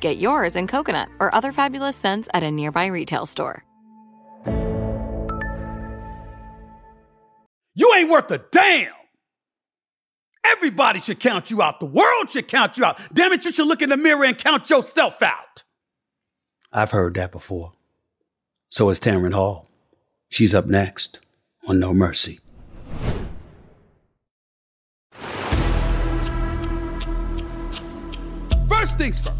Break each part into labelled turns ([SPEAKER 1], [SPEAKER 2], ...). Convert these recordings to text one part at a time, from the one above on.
[SPEAKER 1] Get yours in coconut or other fabulous scents at a nearby retail store.
[SPEAKER 2] You ain't worth a damn. Everybody should count you out. The world should count you out. Damn it, you should look in the mirror and count yourself out. I've heard that before. So is Tamron Hall. She's up next on No Mercy. First things first,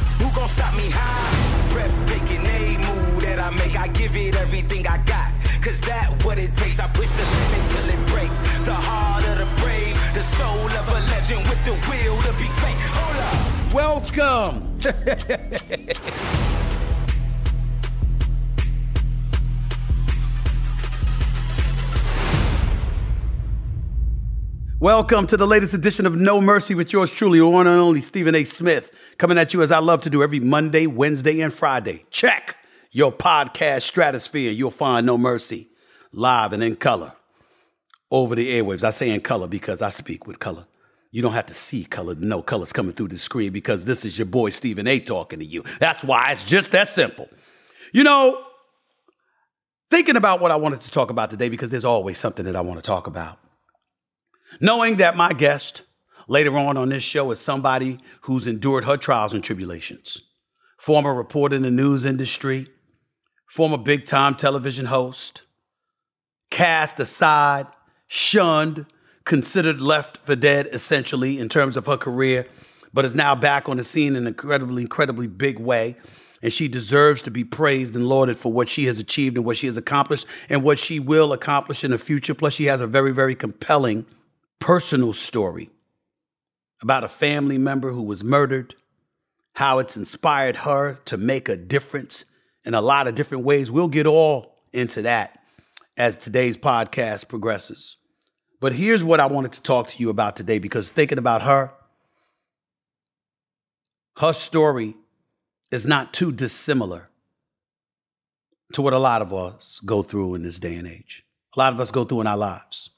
[SPEAKER 3] Who gon' stop me high? Breathtaking, a move that I make. I give it everything I got. Cause that what it takes. I push the limit till it break. The heart of the brave, the soul of a legend with the will to be great. Hold up.
[SPEAKER 2] Welcome. Welcome to the latest edition of No Mercy with yours truly, one and only Stephen A. Smith, coming at you as I love to do every Monday, Wednesday, and Friday. Check your podcast stratosphere. You'll find No Mercy live and in color over the airwaves. I say in color because I speak with color. You don't have to see color to know colors coming through the screen because this is your boy Stephen A. talking to you. That's why it's just that simple. You know, thinking about what I wanted to talk about today because there's always something that I want to talk about. Knowing that my guest later on on this show is somebody who's endured her trials and tribulations, former reporter in the news industry, former big time television host, cast aside, shunned, considered left for dead essentially in terms of her career, but is now back on the scene in an incredibly, incredibly big way. And she deserves to be praised and lauded for what she has achieved and what she has accomplished and what she will accomplish in the future. Plus, she has a very, very compelling personal story about a family member who was murdered, how it's inspired her to make a difference in a lot of different ways. We'll get all into that as today's podcast progresses. But here's what I wanted to talk to you about today because thinking about her, her story is not too dissimilar to what a lot of us go through in this day and age. A lot of us go through in our lives.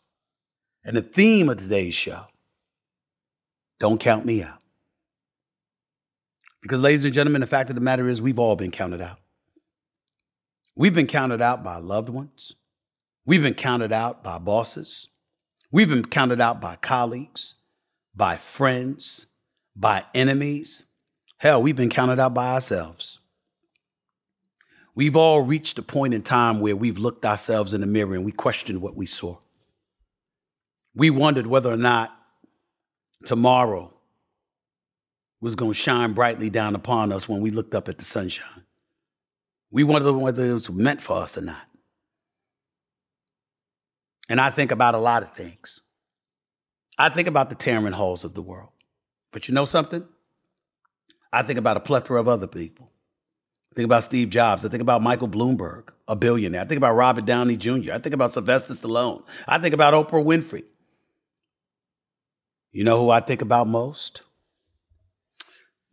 [SPEAKER 2] And the theme of today's show don't count me out. Because, ladies and gentlemen, the fact of the matter is, we've all been counted out. We've been counted out by loved ones. We've been counted out by bosses. We've been counted out by colleagues, by friends, by enemies. Hell, we've been counted out by ourselves. We've all reached a point in time where we've looked ourselves in the mirror and we questioned what we saw. We wondered whether or not tomorrow was going to shine brightly down upon us when we looked up at the sunshine. We wondered whether it was meant for us or not. And I think about a lot of things. I think about the Tamron Halls of the world. But you know something? I think about a plethora of other people. I think about Steve Jobs. I think about Michael Bloomberg, a billionaire. I think about Robert Downey Jr. I think about Sylvester Stallone. I think about Oprah Winfrey. You know who I think about most?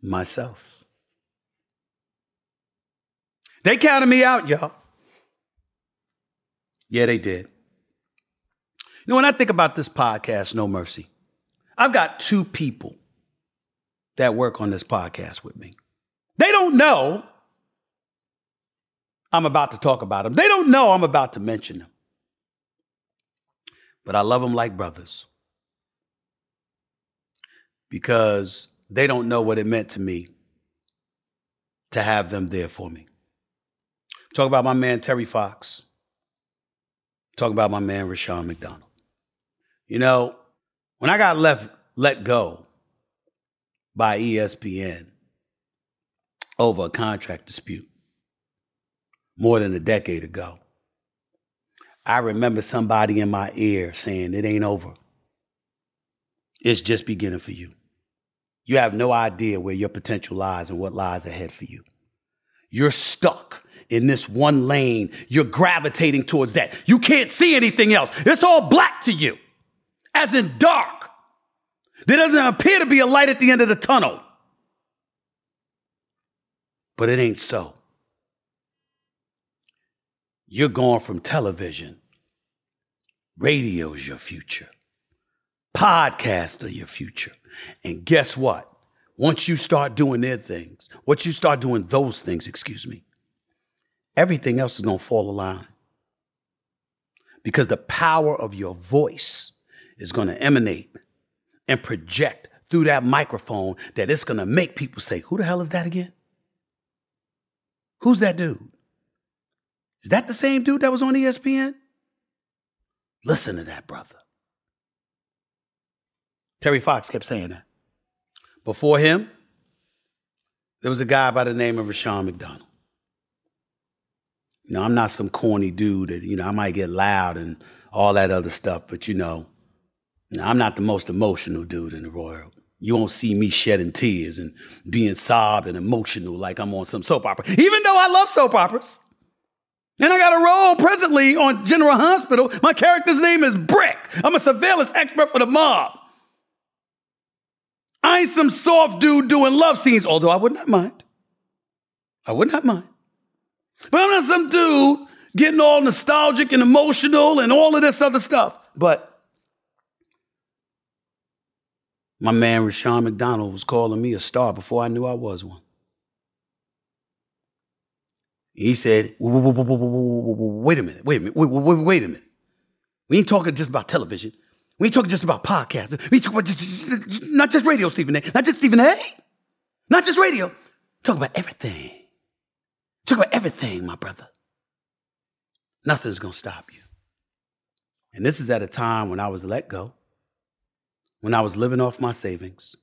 [SPEAKER 2] Myself. They counted me out, y'all. Yeah, they did. You know, when I think about this podcast, No Mercy, I've got two people that work on this podcast with me. They don't know I'm about to talk about them. They don't know I'm about to mention them. But I love them like brothers because they don't know what it meant to me to have them there for me. Talk about my man Terry Fox. Talk about my man Rushion McDonald. You know, when I got left let go by ESPN over a contract dispute more than a decade ago, I remember somebody in my ear saying, It ain't over. It's just beginning for you. You have no idea where your potential lies and what lies ahead for you. You're stuck in this one lane. You're gravitating towards that. You can't see anything else. It's all black to you, as in dark. There doesn't appear to be a light at the end of the tunnel. But it ain't so. You're going from television. Radio's your future. Podcast are your future. And guess what? Once you start doing their things, once you start doing those things, excuse me, everything else is going to fall line. Because the power of your voice is going to emanate and project through that microphone that it's going to make people say, Who the hell is that again? Who's that dude? Is that the same dude that was on ESPN? Listen to that, brother. Terry Fox kept saying that. Before him, there was a guy by the name of Rushion McDonald. You know, I'm not some corny dude that, you know, I might get loud and all that other stuff, but you know, I'm not the most emotional dude in the Royal. You won't see me shedding tears and being sobbed and emotional like I'm on some soap opera, even though I love soap operas. And I got a role presently on General Hospital. My character's name is Brick. I'm a surveillance expert for the mob. I ain't some soft dude doing love scenes, although I would not mind. I would not mind. But I'm not some dude getting all nostalgic and emotional and all of this other stuff. But my man Rushion McDonald was calling me a star before I knew I was one. He said, wait a minute, wait a minute, wait, wait, wait a minute. We ain't talking just about television. We ain't talking just about podcasts. We talk about just, not just radio, Stephen A. Not just Stephen A. Not just radio. Talk about everything. Talk about everything, my brother. Nothing's gonna stop you. And this is at a time when I was let go, when I was living off my savings.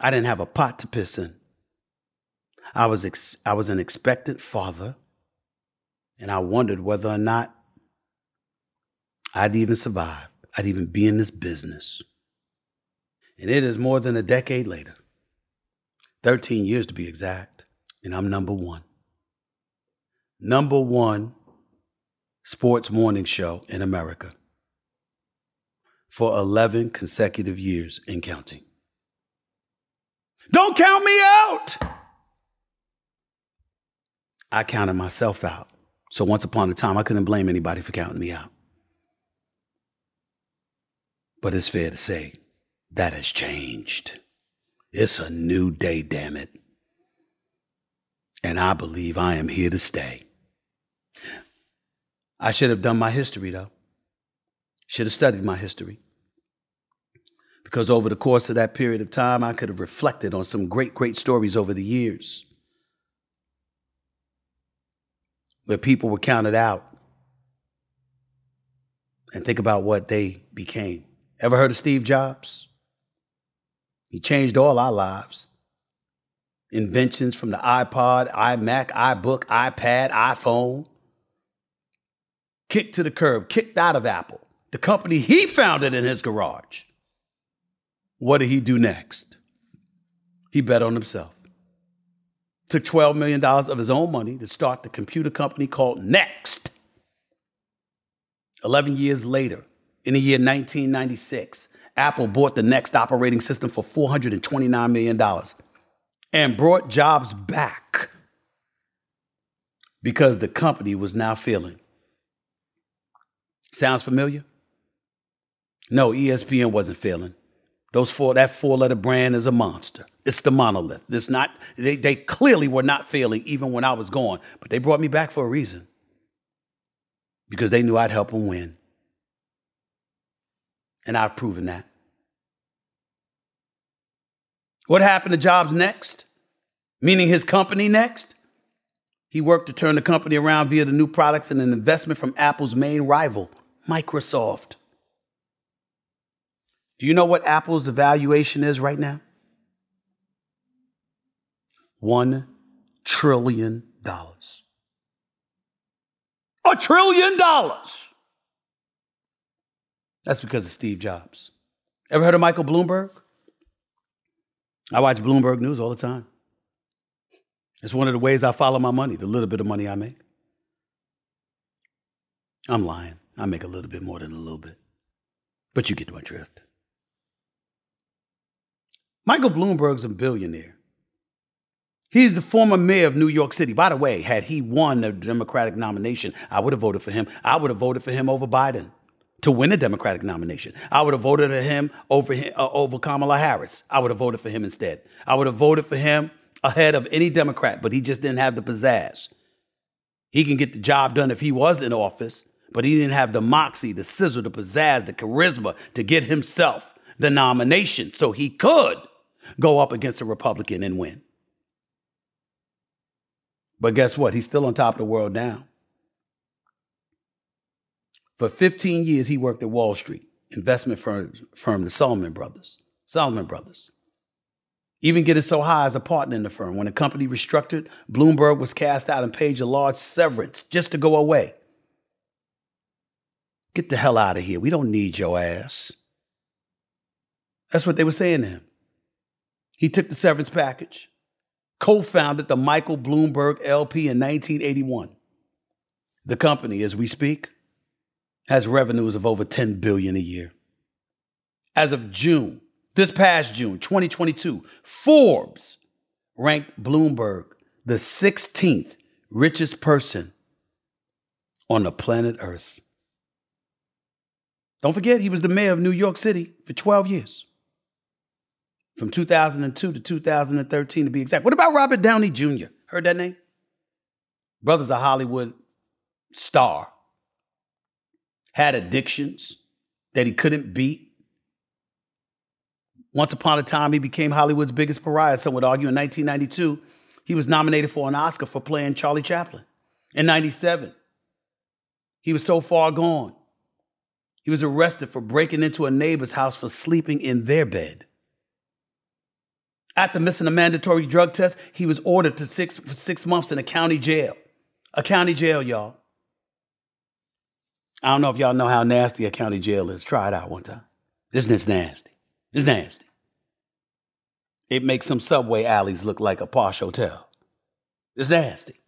[SPEAKER 2] I didn't have a pot to piss in. I was, ex- I was an expectant father, and I wondered whether or not I'd even survive. I'd even be in this business. And it is more than a decade later, 13 years to be exact, and I'm number one. Number one sports morning show in America for 11 consecutive years and counting. Don't count me out! I counted myself out. So once upon a time, I couldn't blame anybody for counting me out. But it's fair to say that has changed. It's a new day, damn it. And I believe I am here to stay. I should have done my history, though. Should have studied my history. Because over the course of that period of time, I could have reflected on some great, great stories over the years. where people were counted out and think about what they became. Ever heard of Steve Jobs? He changed all our lives. inventions from the iPod, iMac, iBook, iPad, iPhone. Kicked to the curb, kicked out of Apple, the company he founded in his garage. What did he do next? He bet on himself. Took $12 million of his own money to start the computer company called Next. 11 years later, in the year 1996, Apple bought the Next operating system for $429 million and brought jobs back because the company was now failing. Sounds familiar? No, ESPN wasn't failing. Those four, that four-letter brand is a monster. It's the monolith. It's not, they, they clearly were not failing even when I was gone, but they brought me back for a reason. Because they knew I'd help them win. And I've proven that. What happened to Jobs next? Meaning his company next? He worked to turn the company around via the new products and an investment from Apple's main rival, Microsoft. Do you know what Apple's evaluation is right now? One trillion dollars. A trillion dollars. That's because of Steve Jobs. Ever heard of Michael Bloomberg? I watch Bloomberg News all the time. It's one of the ways I follow my money, the little bit of money I make. I'm lying. I make a little bit more than a little bit. But you get my drift. Michael Bloomberg's a billionaire. He's the former mayor of New York City. By the way, had he won the Democratic nomination, I would have voted for him. I would have voted for him over Biden to win the Democratic nomination. I would have voted for him over, uh, over Kamala Harris. I would have voted for him instead. I would have voted for him ahead of any Democrat, but he just didn't have the pizzazz. He can get the job done if he was in office, but he didn't have the moxie, the sizzle, the pizzazz, the charisma to get himself the nomination so he could go up against a Republican and win. But guess what? He's still on top of the world now. For 15 years, he worked at Wall Street, investment firm, firm the Salomon Brothers. Salomon Brothers. Even getting so high as a partner in the firm. When the company restructured, Bloomberg was cast out and paid a large severance just to go away. Get the hell out of here. We don't need your ass. That's what they were saying to him. He took the severance package, co founded the Michael Bloomberg LP in 1981. The company, as we speak, has revenues of over 10 billion a year. As of June, this past June 2022, Forbes ranked Bloomberg the 16th richest person on the planet Earth. Don't forget, he was the mayor of New York City for 12 years, from 2002 to 2013 to be exact. What about Robert Downey Jr.? Heard that name? Brother's a Hollywood star had addictions that he couldn't beat. Once upon a time, he became Hollywood's biggest pariah. Some would argue in 1992, he was nominated for an Oscar for playing Charlie Chaplin. In 97, he was so far gone. He was arrested for breaking into a neighbor's house for sleeping in their bed. After missing a mandatory drug test, he was ordered to six, for six months in a county jail. A county jail, y'all. I don't know if y'all know how nasty a county jail is. Try it out one time. This this nasty? It's nasty. It makes some subway alleys look like a posh hotel. It's nasty.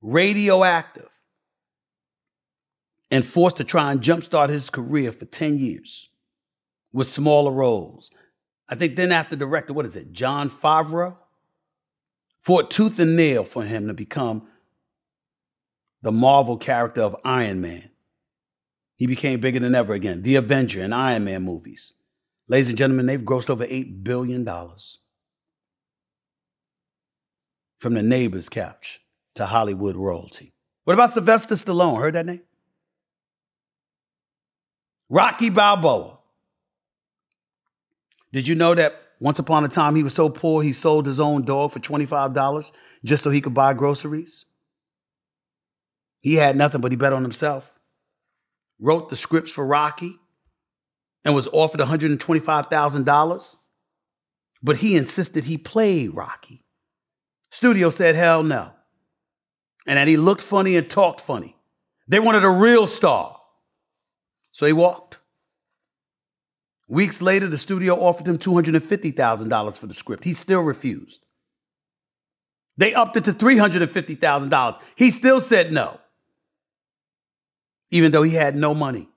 [SPEAKER 2] Radioactive. And forced to try and jumpstart his career for 10 years with smaller roles. I think then after director, what is it, Jon Favreau? Fought tooth and nail for him to become the Marvel character of Iron Man. He became bigger than ever again. The Avenger and Iron Man movies. Ladies and gentlemen, they've grossed over $8 billion. From the neighbor's couch to Hollywood royalty. What about Sylvester Stallone? Heard that name? Rocky Balboa. Did you know that once upon a time he was so poor he sold his own dog for $25 just so he could buy groceries? He had nothing, but he bet on himself. Wrote the scripts for Rocky and was offered $125,000. But he insisted he played Rocky. Studio said hell no. And that he looked funny and talked funny. They wanted a real star. So he walked. Weeks later, the studio offered him $250,000 for the script. He still refused. They upped it to $350,000. He still said no, even though he had no money.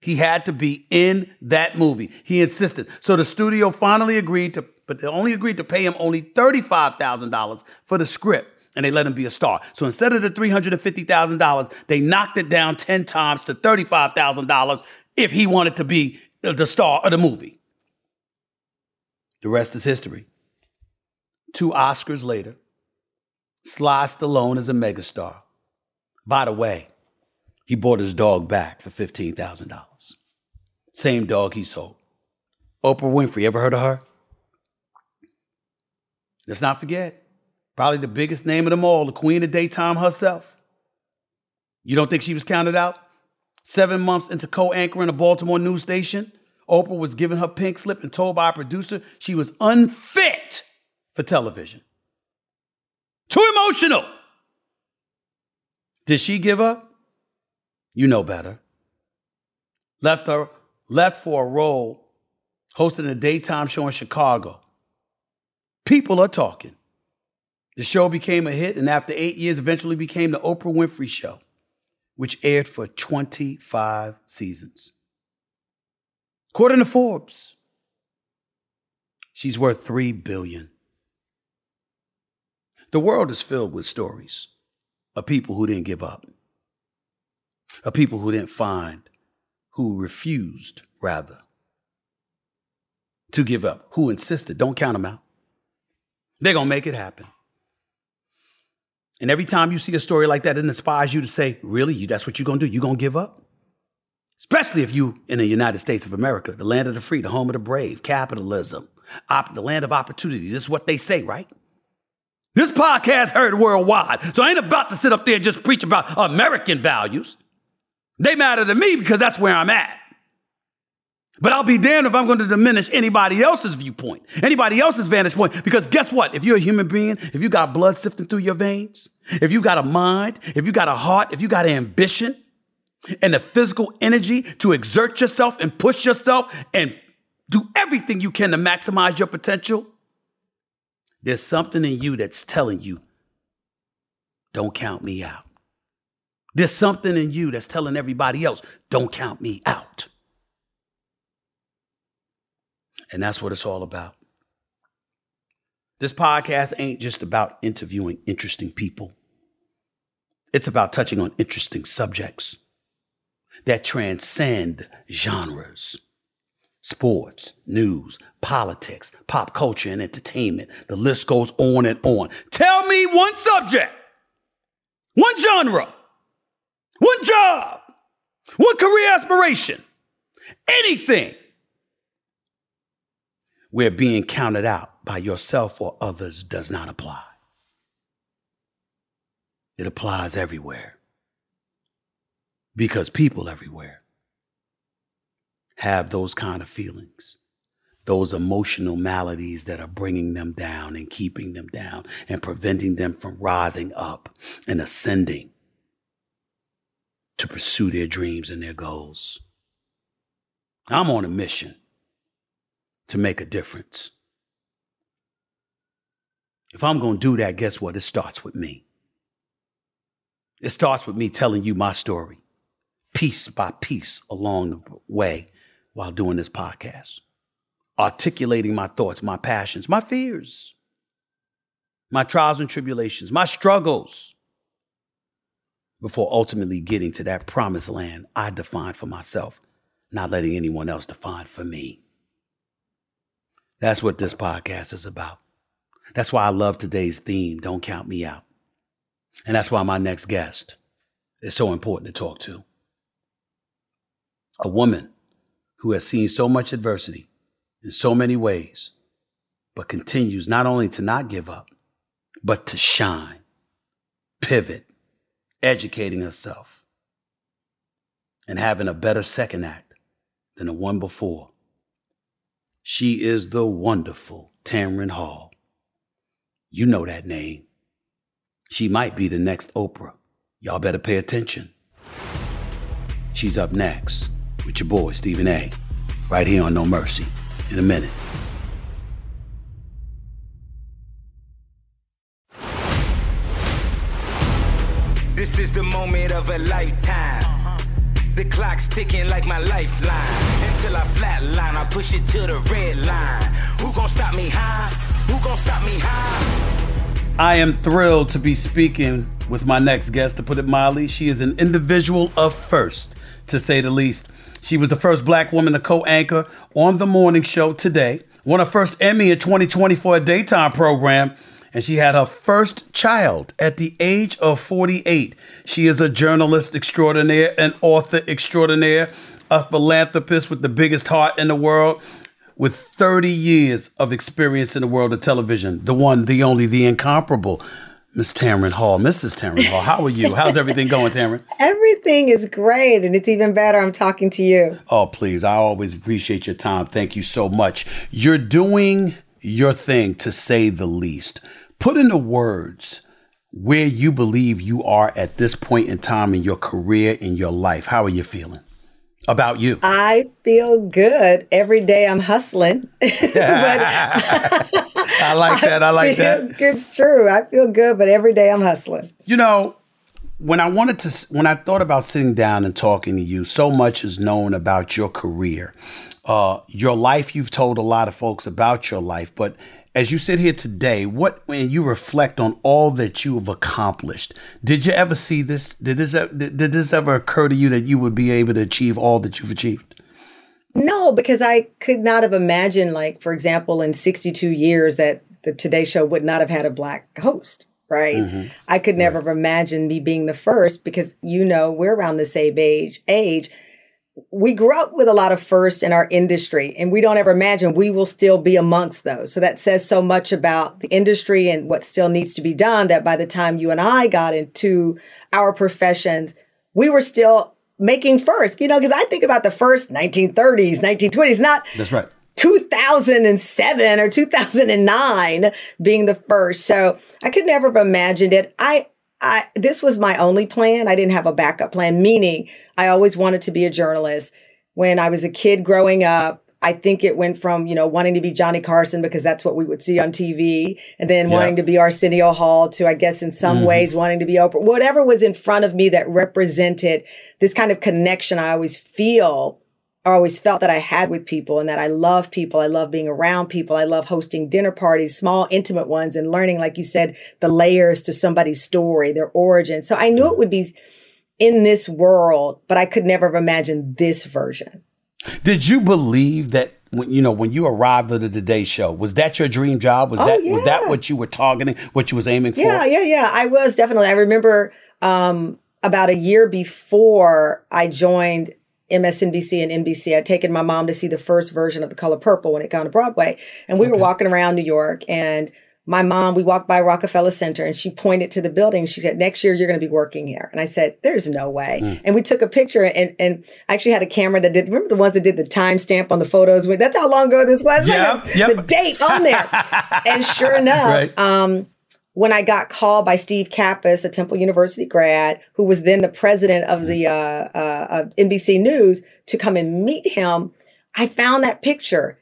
[SPEAKER 2] He had to be in that movie. He insisted. So the studio finally agreed to, but they only agreed to pay him only $35,000 for the script and they let him be a star. So instead of the $350,000, they knocked it down 10 times to $35,000 if he wanted to be the star of the movie. The rest is history. Two Oscars later, Sly Stallone is a megastar. By the way, he bought his dog back for $15,000. Same dog he sold. Oprah Winfrey, ever heard of her? Let's not forget, probably the biggest name of them all, the queen of daytime herself. You don't think she was counted out? Seven months into co anchoring a Baltimore news station, Oprah was given her pink slip and told by a producer she was unfit for television. Too emotional. Did she give up? You know better. Left her, left for a role hosting a daytime show in Chicago. People are talking. The show became a hit, and after eight years, eventually became the Oprah Winfrey Show, which aired for 25 seasons. According to Forbes, she's worth three billion. The world is filled with stories of people who didn't give up of people who didn't find, who refused, rather, to give up, who insisted. Don't count them out. They're going to make it happen. And every time you see a story like that, it inspires you to say, really, you, that's what you're going to do? You're going to give up? Especially if you in the United States of America, the land of the free, the home of the brave, capitalism, op- the land of opportunity. This is what they say, right? This podcast heard worldwide. So I ain't about to sit up there and just preach about American values. They matter to me because that's where I'm at. But I'll be damned if I'm going to diminish anybody else's viewpoint, anybody else's vantage point. Because guess what? If you're a human being, if you got blood sifting through your veins, if you got a mind, if you got a heart, if you got ambition and the physical energy to exert yourself and push yourself and do everything you can to maximize your potential, there's something in you that's telling you, don't count me out. There's something in you that's telling everybody else, don't count me out. And that's what it's all about. This podcast ain't just about interviewing interesting people. It's about touching on interesting subjects that transcend genres sports, news, politics, pop culture, and entertainment. The list goes on and on. Tell me one subject, one genre one job, one career aspiration, anything. Where being counted out by yourself or others does not apply. It applies everywhere. Because people everywhere have those kind of feelings, those emotional maladies that are bringing them down and keeping them down and preventing them from rising up and ascending to pursue their dreams and their goals. I'm on a mission to make a difference. If I'm going to do that, guess what? It starts with me. It starts with me telling you my story, piece by piece along the way while doing this podcast, articulating my thoughts, my passions, my fears, my trials and tribulations, my struggles before ultimately getting to that promised land I defined for myself, not letting anyone else define for me. That's what this podcast is about. That's why I love today's theme, Don't Count Me Out. And that's why my next guest is so important to talk to. A woman who has seen so much adversity in so many ways, but continues not only to not give up, but to shine, pivot, educating herself and having a better second act than the one before. She is the wonderful Tamron Hall. You know that name. She might be the next Oprah. Y'all better pay attention. She's up next with your boy, Stephen A., right here on No Mercy in a minute.
[SPEAKER 3] The moment of a lifetime. The clock's ticking like my lifeline. Until I flatline, I push it to the red line. Who gon' stop me high? Who gon' stop me high?
[SPEAKER 2] I am thrilled to be speaking with my next guest, to put it mildly. She is an individual of first, to say the least. She was the first black woman to co anchor on the morning show today, won her first Emmy in 2020 for a daytime program, and she had her first child at the age of 48. She is a journalist extraordinaire, an author extraordinaire, a philanthropist with the biggest heart in the world, with 30 years of experience in the world of television. The one, the only, the incomparable. Miss Tamron Hall, Mrs. Tamron Hall, how are you? How's everything going, Tamron?
[SPEAKER 4] Everything is great, and it's even better. I'm talking to you.
[SPEAKER 2] Oh, please. I always appreciate your time. Thank you so much. You're doing your thing, to say the least. Put into words where you believe you are at this point in time in your career, in your life. How are you feeling about you?
[SPEAKER 4] I feel good. Every day I'm hustling. but
[SPEAKER 2] I like that. I like
[SPEAKER 4] feel-
[SPEAKER 2] that.
[SPEAKER 4] It's true. I feel good, but every day I'm hustling.
[SPEAKER 2] You know, when I wanted to, when I thought about sitting down and talking to you, so much is known about your career, uh, your life. You've told a lot of folks about your life, but as you sit here today, what when you reflect on all that you have accomplished, did you ever see this? Did this did this ever occur to you that you would be able to achieve all that you've achieved?
[SPEAKER 4] No, because I could not have imagined, like, for example, in 62 years that the Today Show would not have had a black host, right? Mm-hmm. I could never have imagined me being the first because, you know, we're around the same age. age. We grew up with a lot of firsts in our industry, and we don't ever imagine we will still be amongst those. So that says so much about the industry and what still needs to be done that by the time you and I got into our professions, we were still making first, you know, because I think about the first 1930s, 1920s, not
[SPEAKER 2] That's right.
[SPEAKER 4] 2007 or 2009 being the first. So I could never have imagined it. I, I, this was my only plan. I didn't have a backup plan, meaning I always wanted to be a journalist. When I was a kid growing up, I think it went from, you know, wanting to be Johnny Carson because that's what we would see on TV and then
[SPEAKER 2] Yeah.
[SPEAKER 4] wanting to be Arsenio Hall to, I guess, in some mm-hmm. ways wanting to be Oprah, whatever was in front of me that represented this kind of connection I always feel I always felt that I had with people and that I love people. I love being around people. I love hosting dinner parties, small, intimate ones, and learning, like you said, the layers to somebody's story, their origin. So I knew it would be in this world, but I could never have imagined this version.
[SPEAKER 2] Did you believe that when you know when you arrived at the Today Show was that your dream job? Was
[SPEAKER 4] Oh,
[SPEAKER 2] that was that what you were targeting? What you was aiming for?
[SPEAKER 4] Yeah, yeah, yeah. I was definitely. I remember um, about a year before I joined MSNBC and NBC, I'd taken my mom to see the first version of The Color Purple when it got to Broadway. And we were walking around New York and my mom, we walked by Rockefeller Center and she pointed to the building. She said, next year you're going to be working here. And I said, there's no way. And we took a picture and, and I actually had a camera that did, remember the ones that did the timestamp on the photos with, that's how long ago this was? It's like
[SPEAKER 2] Yep,
[SPEAKER 4] a-
[SPEAKER 2] yep.
[SPEAKER 4] The date on there. and sure enough,
[SPEAKER 2] Right.
[SPEAKER 4] um, when I got called by Steve Capus, a Temple University grad, who was then the president of the uh, uh, of NBC News, to come and meet him, I found that picture.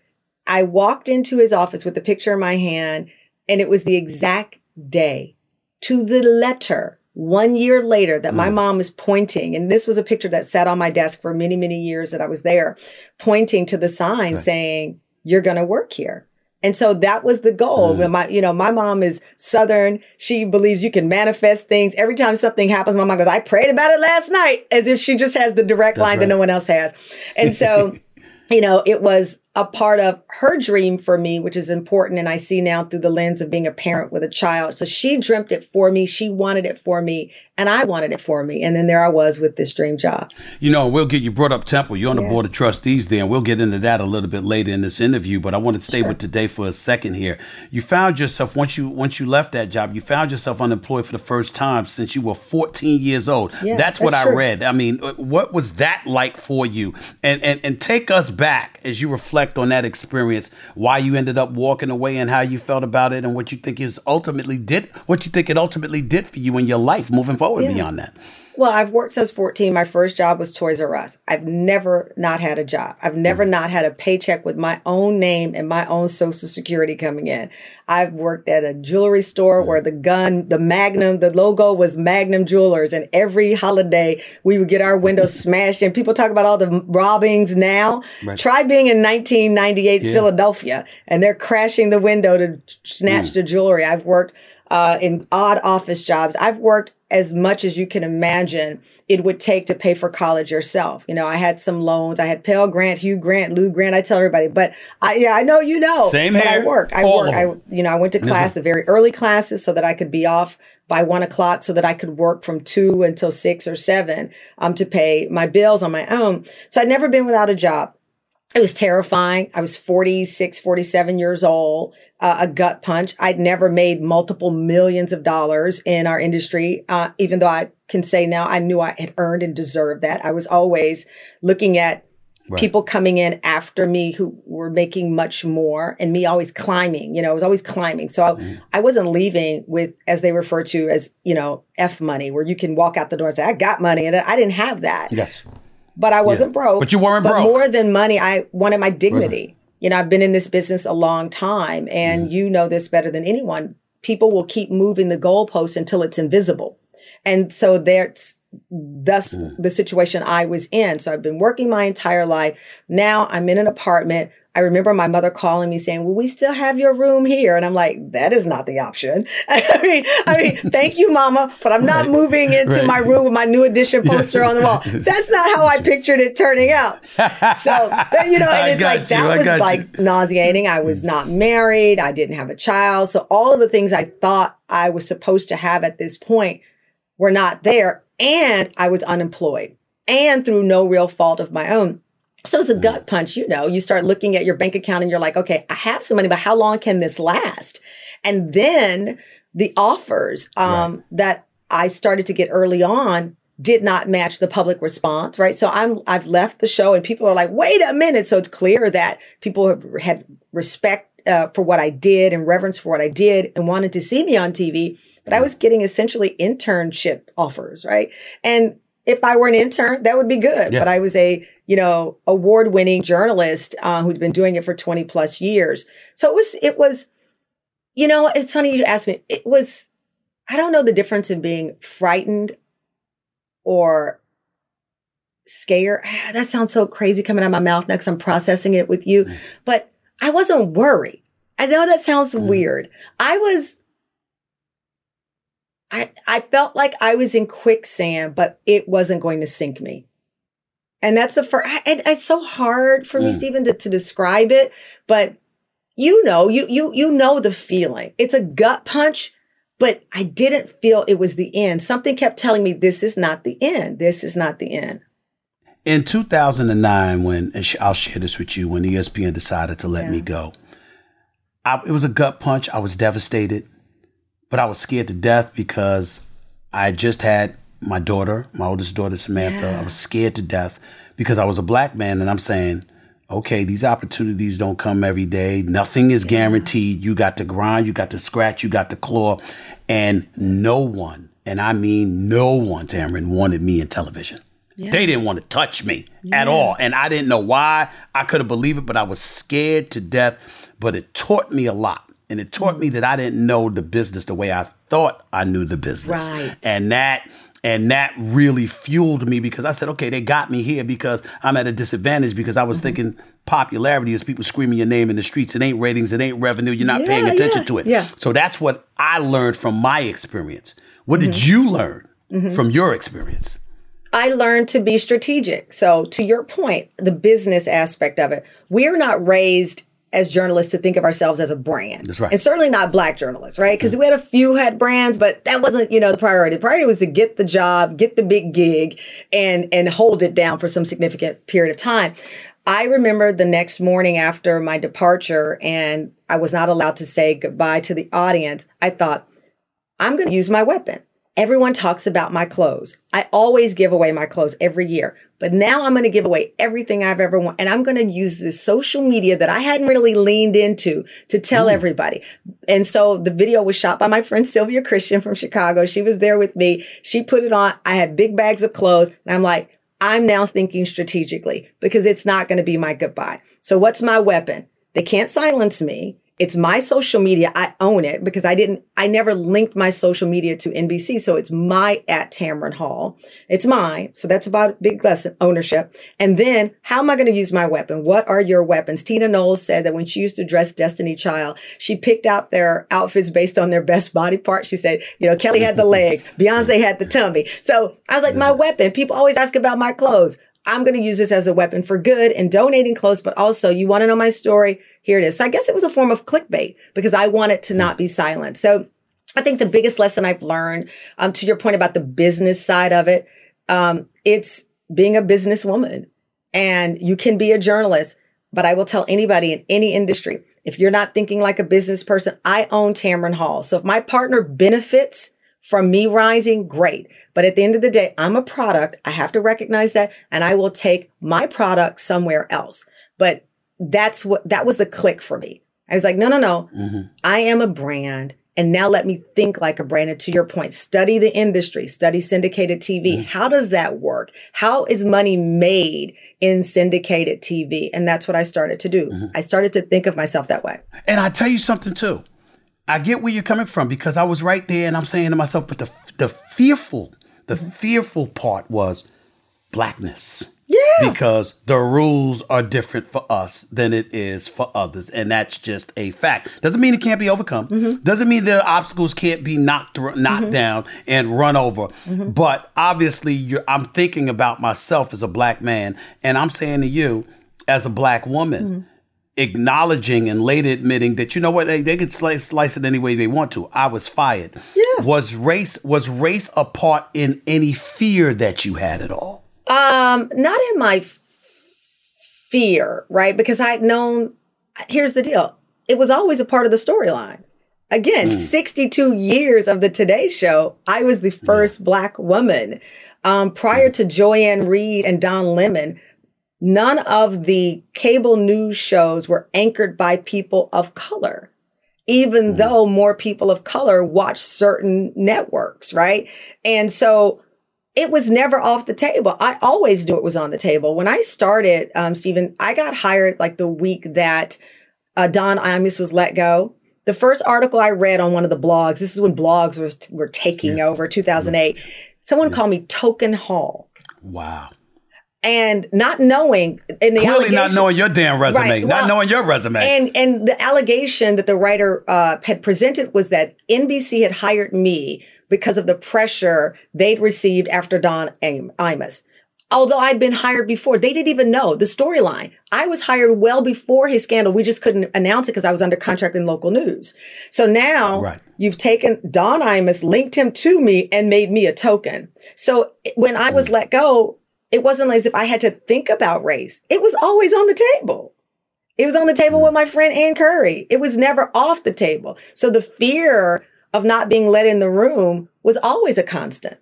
[SPEAKER 4] I walked into his office with the picture in my hand, and it was the exact day to the letter one year later that my mom is pointing. And this was a picture that sat on my desk for many, many years that I was there, pointing to the sign saying, You're going to work here. And so that was the goal. When my, you know, my mom is Southern. She believes you can manifest things. Every time something happens, my mom goes, I prayed about it last night, as if she just has the direct line that no one else has. And so, you know, it was a part of her dream for me, which is important. And I see now through the lens of being a parent with a child. So she dreamt it for me. She wanted it for me and I wanted it for me. And then there I was with this dream job.
[SPEAKER 2] You know, we'll get you brought up Temple. You're on the board of trustees there, and we'll get into that a little bit later in this interview. But I want to stay with today for a second here. You found yourself once you once you left that job, you found yourself unemployed for the first time since you were 14 years old.
[SPEAKER 4] Yeah,
[SPEAKER 2] that's what
[SPEAKER 4] that's
[SPEAKER 2] I
[SPEAKER 4] true.
[SPEAKER 2] read. I mean, uh, what was that like for you? And and and take us back as you reflect reflect on that experience, why you ended up walking away and how you felt about it and what you think is ultimately did what you think it ultimately did for you in your life moving forward beyond that.
[SPEAKER 4] Well, I've worked since 14. My first job was Toys R Us. I've never not had a job. I've never mm. not had a paycheck with my own name and my own social security coming in. I've worked at a jewelry store mm. where the gun, the Magnum, the logo was Magnum Jewelers. And every holiday we would get our windows smashed And People talk about all the robbings now.
[SPEAKER 2] Right.
[SPEAKER 4] Try being in 1998 Philadelphia and they're crashing the window to snatch mm. the jewelry. I've worked uh, in odd office jobs. I've worked as much as you can imagine it would take to pay for college yourself. You know, I had some loans. I had Pell Grant, Hugh Grant, Lou Grant. I tell everybody, but I, yeah, I know you know.
[SPEAKER 2] Same here.
[SPEAKER 4] I worked. I worked. I, you know, I went to class, the very early classes, so that I could be off by one o'clock, so that I could work from two until six or seven um, to pay my bills on my own. So I'd never been without a job. It was terrifying. I was 46, 47 years old, uh, a gut punch. I'd never made multiple millions of dollars in our industry, uh, even though I can say now I knew I had earned and deserved that. I was always looking at people coming in after me who were making much more and me always climbing, you know, I was always climbing. So I, I wasn't leaving with, as they refer to as, you know, F money, where you can walk out the door and say, I got money. And I didn't have that
[SPEAKER 2] Yes.
[SPEAKER 4] But I wasn't broke.
[SPEAKER 2] But you weren't
[SPEAKER 4] but
[SPEAKER 2] broke.
[SPEAKER 4] more than money, I wanted my dignity. You know, I've been in this business a long time, and you know this better than anyone. People will keep moving the goalpost until it's invisible, and so that's thus
[SPEAKER 2] Mm.
[SPEAKER 4] the situation I was in. So I've been working my entire life. Now I'm in an apartment. I remember my mother calling me saying, "Will we still have your room here?" And I'm like, "That is not the option." I mean, I mean, thank you, Mama, but I'm not moving into
[SPEAKER 2] Right.
[SPEAKER 4] my room with my new edition poster on the wall. That's not how I pictured it turning out. So you know, and it's like
[SPEAKER 2] you, I
[SPEAKER 4] that was
[SPEAKER 2] got
[SPEAKER 4] like nauseating. I was mm. not married. I didn't have a child. So all of the things I thought I was supposed to have at this point were not there, and I was unemployed, and through no real fault of my own. So it's a gut punch, you know. You start looking at your bank account and you're like, okay, I have some money, but how long can this last? And then the offers um, that I started to get early on did not match the public response, right? So I'm I've left the show and people are like, wait a minute. So it's clear that people have had respect uh, for what I did and reverence for what I did and wanted to see me on TV. But I was getting essentially internship offers, right? And if I were an intern, that would be good.
[SPEAKER 2] Yeah.
[SPEAKER 4] But I was a, you know, award winning journalist uh, who'd been doing it for 20 plus years. So it was, it was, you know, it's funny you asked me. It was, I don't know the difference in being frightened or scared. Ah, that sounds so crazy coming out of my mouth next. I'm processing it with you. Mm. But I wasn't worried. I know that sounds mm. weird. I was I I felt like I was in quicksand, but it wasn't going to sink me. And that's the first and it's so hard for me,
[SPEAKER 2] Mm.
[SPEAKER 4] Stephen, to, to describe it, but you know, you you you know the feeling. It's a gut punch, but I didn't feel it was the end. Something kept telling me this is not the end. This is not the end.
[SPEAKER 2] In 2009, when and I'll share this with you, when ESPN decided to let me go, I, it was a gut punch. I was devastated, but I was scared to death because I just had my daughter, my oldest daughter Samantha. I was scared to death because I was a black man, and I'm saying, okay, these opportunities don't come every day. Nothing is guaranteed. You got to grind, you got to scratch, you got to claw, and no one, and I mean no one, Tamron, wanted me in television. They didn't want to touch me at all. And I didn't know why. I couldn't believe it, but I was scared to death. But it taught me a lot. And it taught me mm. that I didn't know the business the way I thought I knew the business.
[SPEAKER 4] Right.
[SPEAKER 2] And that and that really fueled me because I said, okay, they got me here because I'm at a disadvantage because I was mm-hmm. thinking popularity is people screaming your name in the streets. It ain't ratings, it ain't revenue. You're not paying attention
[SPEAKER 4] yeah,
[SPEAKER 2] to it.
[SPEAKER 4] yeah.
[SPEAKER 2] So that's what I learned from my experience. What did mm-hmm. you learn mm-hmm. from your experience?
[SPEAKER 4] I learned to be strategic. So, to your point, the business aspect of it, we're not raised as journalists to think of ourselves as a brand.
[SPEAKER 2] That's right.
[SPEAKER 4] And certainly not black journalists, right? Because mm. we had a few had brands, but that wasn't, you know, the priority. The priority was to get the job, get the big gig, and and hold it down for some significant period of time. I remember the next morning after my departure, and I was not allowed to say goodbye to the audience. I thought, I'm going to use my weapon. Everyone talks about my clothes. I always give away my clothes every year, but now I'm going to give away everything I've ever wanted. And I'm going to use this social media that I hadn't really leaned into to tell mm. everybody. And so the video was shot by my friend Sylvia Christian from Chicago. She was there with me. She put it on. I had big bags of clothes and I'm like, I'm now thinking strategically because it's not going to be my goodbye. So what's my weapon? They can't silence me. It's my social media. I own it because I didn't, I never linked my social media to NBC. So it's my at Tamron Hall. It's mine. So that's about a big lesson, ownership. And then how am I going to use my weapon? What are your weapons? Tina Knowles said that when she used to dress Destiny Child, she picked out their outfits based on their best body part. She said, you know, Kelly had the legs, Beyonce had the tummy. So I was like, my weapon. People always ask about my clothes. I'm going to use this as a weapon for good and donating clothes, but also you want to know my story? Here it is. So I guess it was a form of clickbait because I wanted it to not be silent. So I think the biggest lesson I've learned, um, to your point about the business side of it, um, it's being a businesswoman and you can be a journalist, but I will tell anybody in any industry, if you're not thinking like a business person, I own Tamron Hall. So if my partner benefits from me rising, great. But at the end of the day, I'm a product. I have to recognize that and I will take my product somewhere else. But that's what, that was the click for me. I was like, no, no, no. Mm-hmm. I am a brand. And now let me think like a brand. And to your point, study the industry, study syndicated TV. Mm-hmm. How does that work? How is money made in syndicated TV? And that's what I started to do. Mm-hmm. I started to think of myself that way.
[SPEAKER 2] And I tell you something too. I get where you're coming from because I was right there and I'm saying to myself, but the the fearful, the fearful part was blackness.
[SPEAKER 4] Yeah.
[SPEAKER 2] Because the rules are different for us than it is for others. And that's just a fact. Doesn't mean it can't be overcome.
[SPEAKER 4] Mm-hmm.
[SPEAKER 2] Doesn't mean the obstacles can't be knocked knocked down and run over.
[SPEAKER 4] Mm-hmm.
[SPEAKER 2] But obviously you're, I'm thinking about myself as a black man and I'm saying to you as a black woman,
[SPEAKER 4] Mm-hmm.
[SPEAKER 2] acknowledging and later admitting that you know what they, they could slice, slice it any way they want to. I was fired.
[SPEAKER 4] Yeah.
[SPEAKER 2] Was race was race a part in any fear that you had at all?
[SPEAKER 4] Um, not in my f- fear, right? Because I'd known, here's the deal. It was always a part of the storyline. Again, 62 years of the Today Show, I was the first black woman. Um, prior to Joy-Ann Reid and Don Lemon, none of the cable news shows were anchored by people of color, even though more people of color watch certain networks, right? And so it was never off the table. I always knew it was on the table. When I started, um, Stephen, I got hired like the week that uh, Don Imus was let go. The first article I read on one of the blogs, this is when blogs was, were taking over, 2008. Someone called me Token Hall.
[SPEAKER 2] Wow.
[SPEAKER 4] And not knowing, in the
[SPEAKER 2] Clearly not knowing your damn resume.
[SPEAKER 4] Right,
[SPEAKER 2] not
[SPEAKER 4] well,
[SPEAKER 2] knowing your resume.
[SPEAKER 4] And and the allegation that the writer uh, had presented was that NBC had hired me because of the pressure they'd received after Don Im- Imus. Although I'd been hired before, they didn't even know the storyline. I was hired well before his scandal. We just couldn't announce it because I was under contract in local news. So now
[SPEAKER 2] Right.
[SPEAKER 4] you've taken Don Imus, linked him to me, and made me a token. So when I was mm. let go, it wasn't as if I had to think about race. It was always on the table. It was on the table mm. with my friend Ann Curry. It was never off the table. So the fear of not being let in the room was always a constant.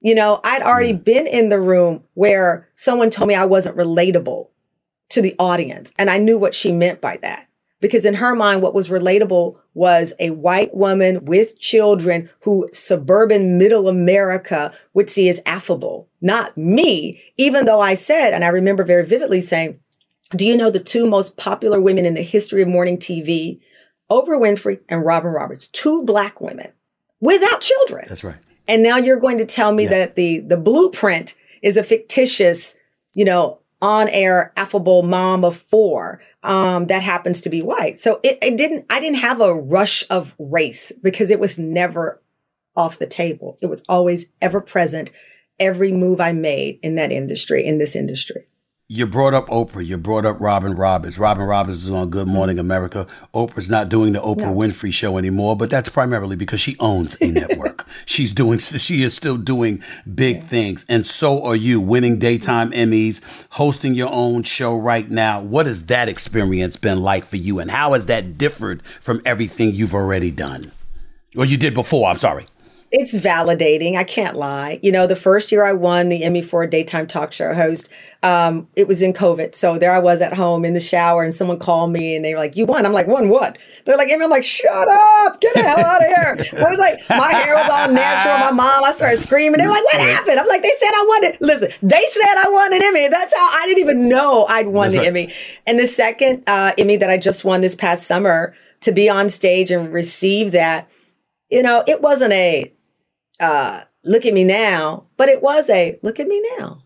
[SPEAKER 4] You know, I'd already been in the room where someone told me I wasn't relatable to the audience. And I knew what she meant by that. Because in her mind, what was relatable was a white woman with children who suburban middle America would see as affable, not me, even though I said, and I remember very vividly saying, do you know the two most popular women in the history of morning TV? Oprah Winfrey and Robin Roberts, two black women without children.
[SPEAKER 2] That's right.
[SPEAKER 4] And now you're going to tell me that the the blueprint is a fictitious, you know, on-air affable mom of four um, that happens to be white. So it, it didn't. I didn't have a rush of race because it was never off the table. It was always ever present. Every move I made in that industry, in this industry.
[SPEAKER 2] You brought up Oprah. You brought up Robin Roberts. Robin Roberts is on Good Morning America. Oprah's not doing the Oprah Winfrey show anymore, but that's primarily because she owns a network. She's doing, she is still doing big things. And so are you, winning daytime Emmys, hosting your own show right now. What has that experience been like for you? And how has that differed from everything you've already done? Or you did before, I'm sorry.
[SPEAKER 4] It's validating. I can't lie. You know, the first year I won the Emmy for a daytime talk show host, um, it was in COVID. So there I was at home in the shower, and someone called me, and they were like, "You won." I'm like, "Won what?" They're like, Emmy. I'm like, "Shut up! Get the hell out of here!" I was like, my hair was all natural. My mom, I started screaming. They're like, "What happened?" I'm like, "They said I won it." Listen, they said I won an Emmy. That's how I didn't even know I'd won
[SPEAKER 2] That's
[SPEAKER 4] the
[SPEAKER 2] right.
[SPEAKER 4] Emmy. And the second uh, Emmy that I just won this past summer to be on stage and receive that, you know, it wasn't a uh, look at me now, but it was a look at me now.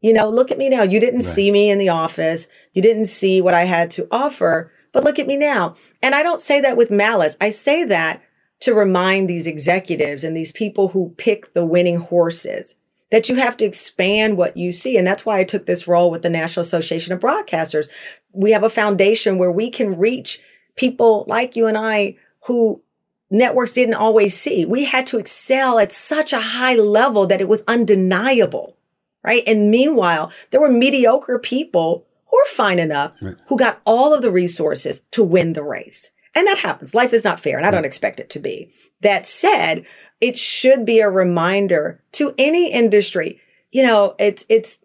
[SPEAKER 4] You know, look at me now. You didn't see me in the office. You didn't see what I had to offer, but look at me now. And I don't say that with malice. I say that to remind these executives and these people who pick the winning horses that you have to expand what you see. And that's why I took this role with the National Association of Broadcasters. We have a foundation where we can reach people like you and I who networks didn't always see. We had to excel at such a high level that it was undeniable, right? And meanwhile, there were mediocre people who are fine enough who got all of the resources to win the race. And that happens. Life is not fair, and I don't expect it to be. That said, it should be a reminder to any industry. You know, it's it's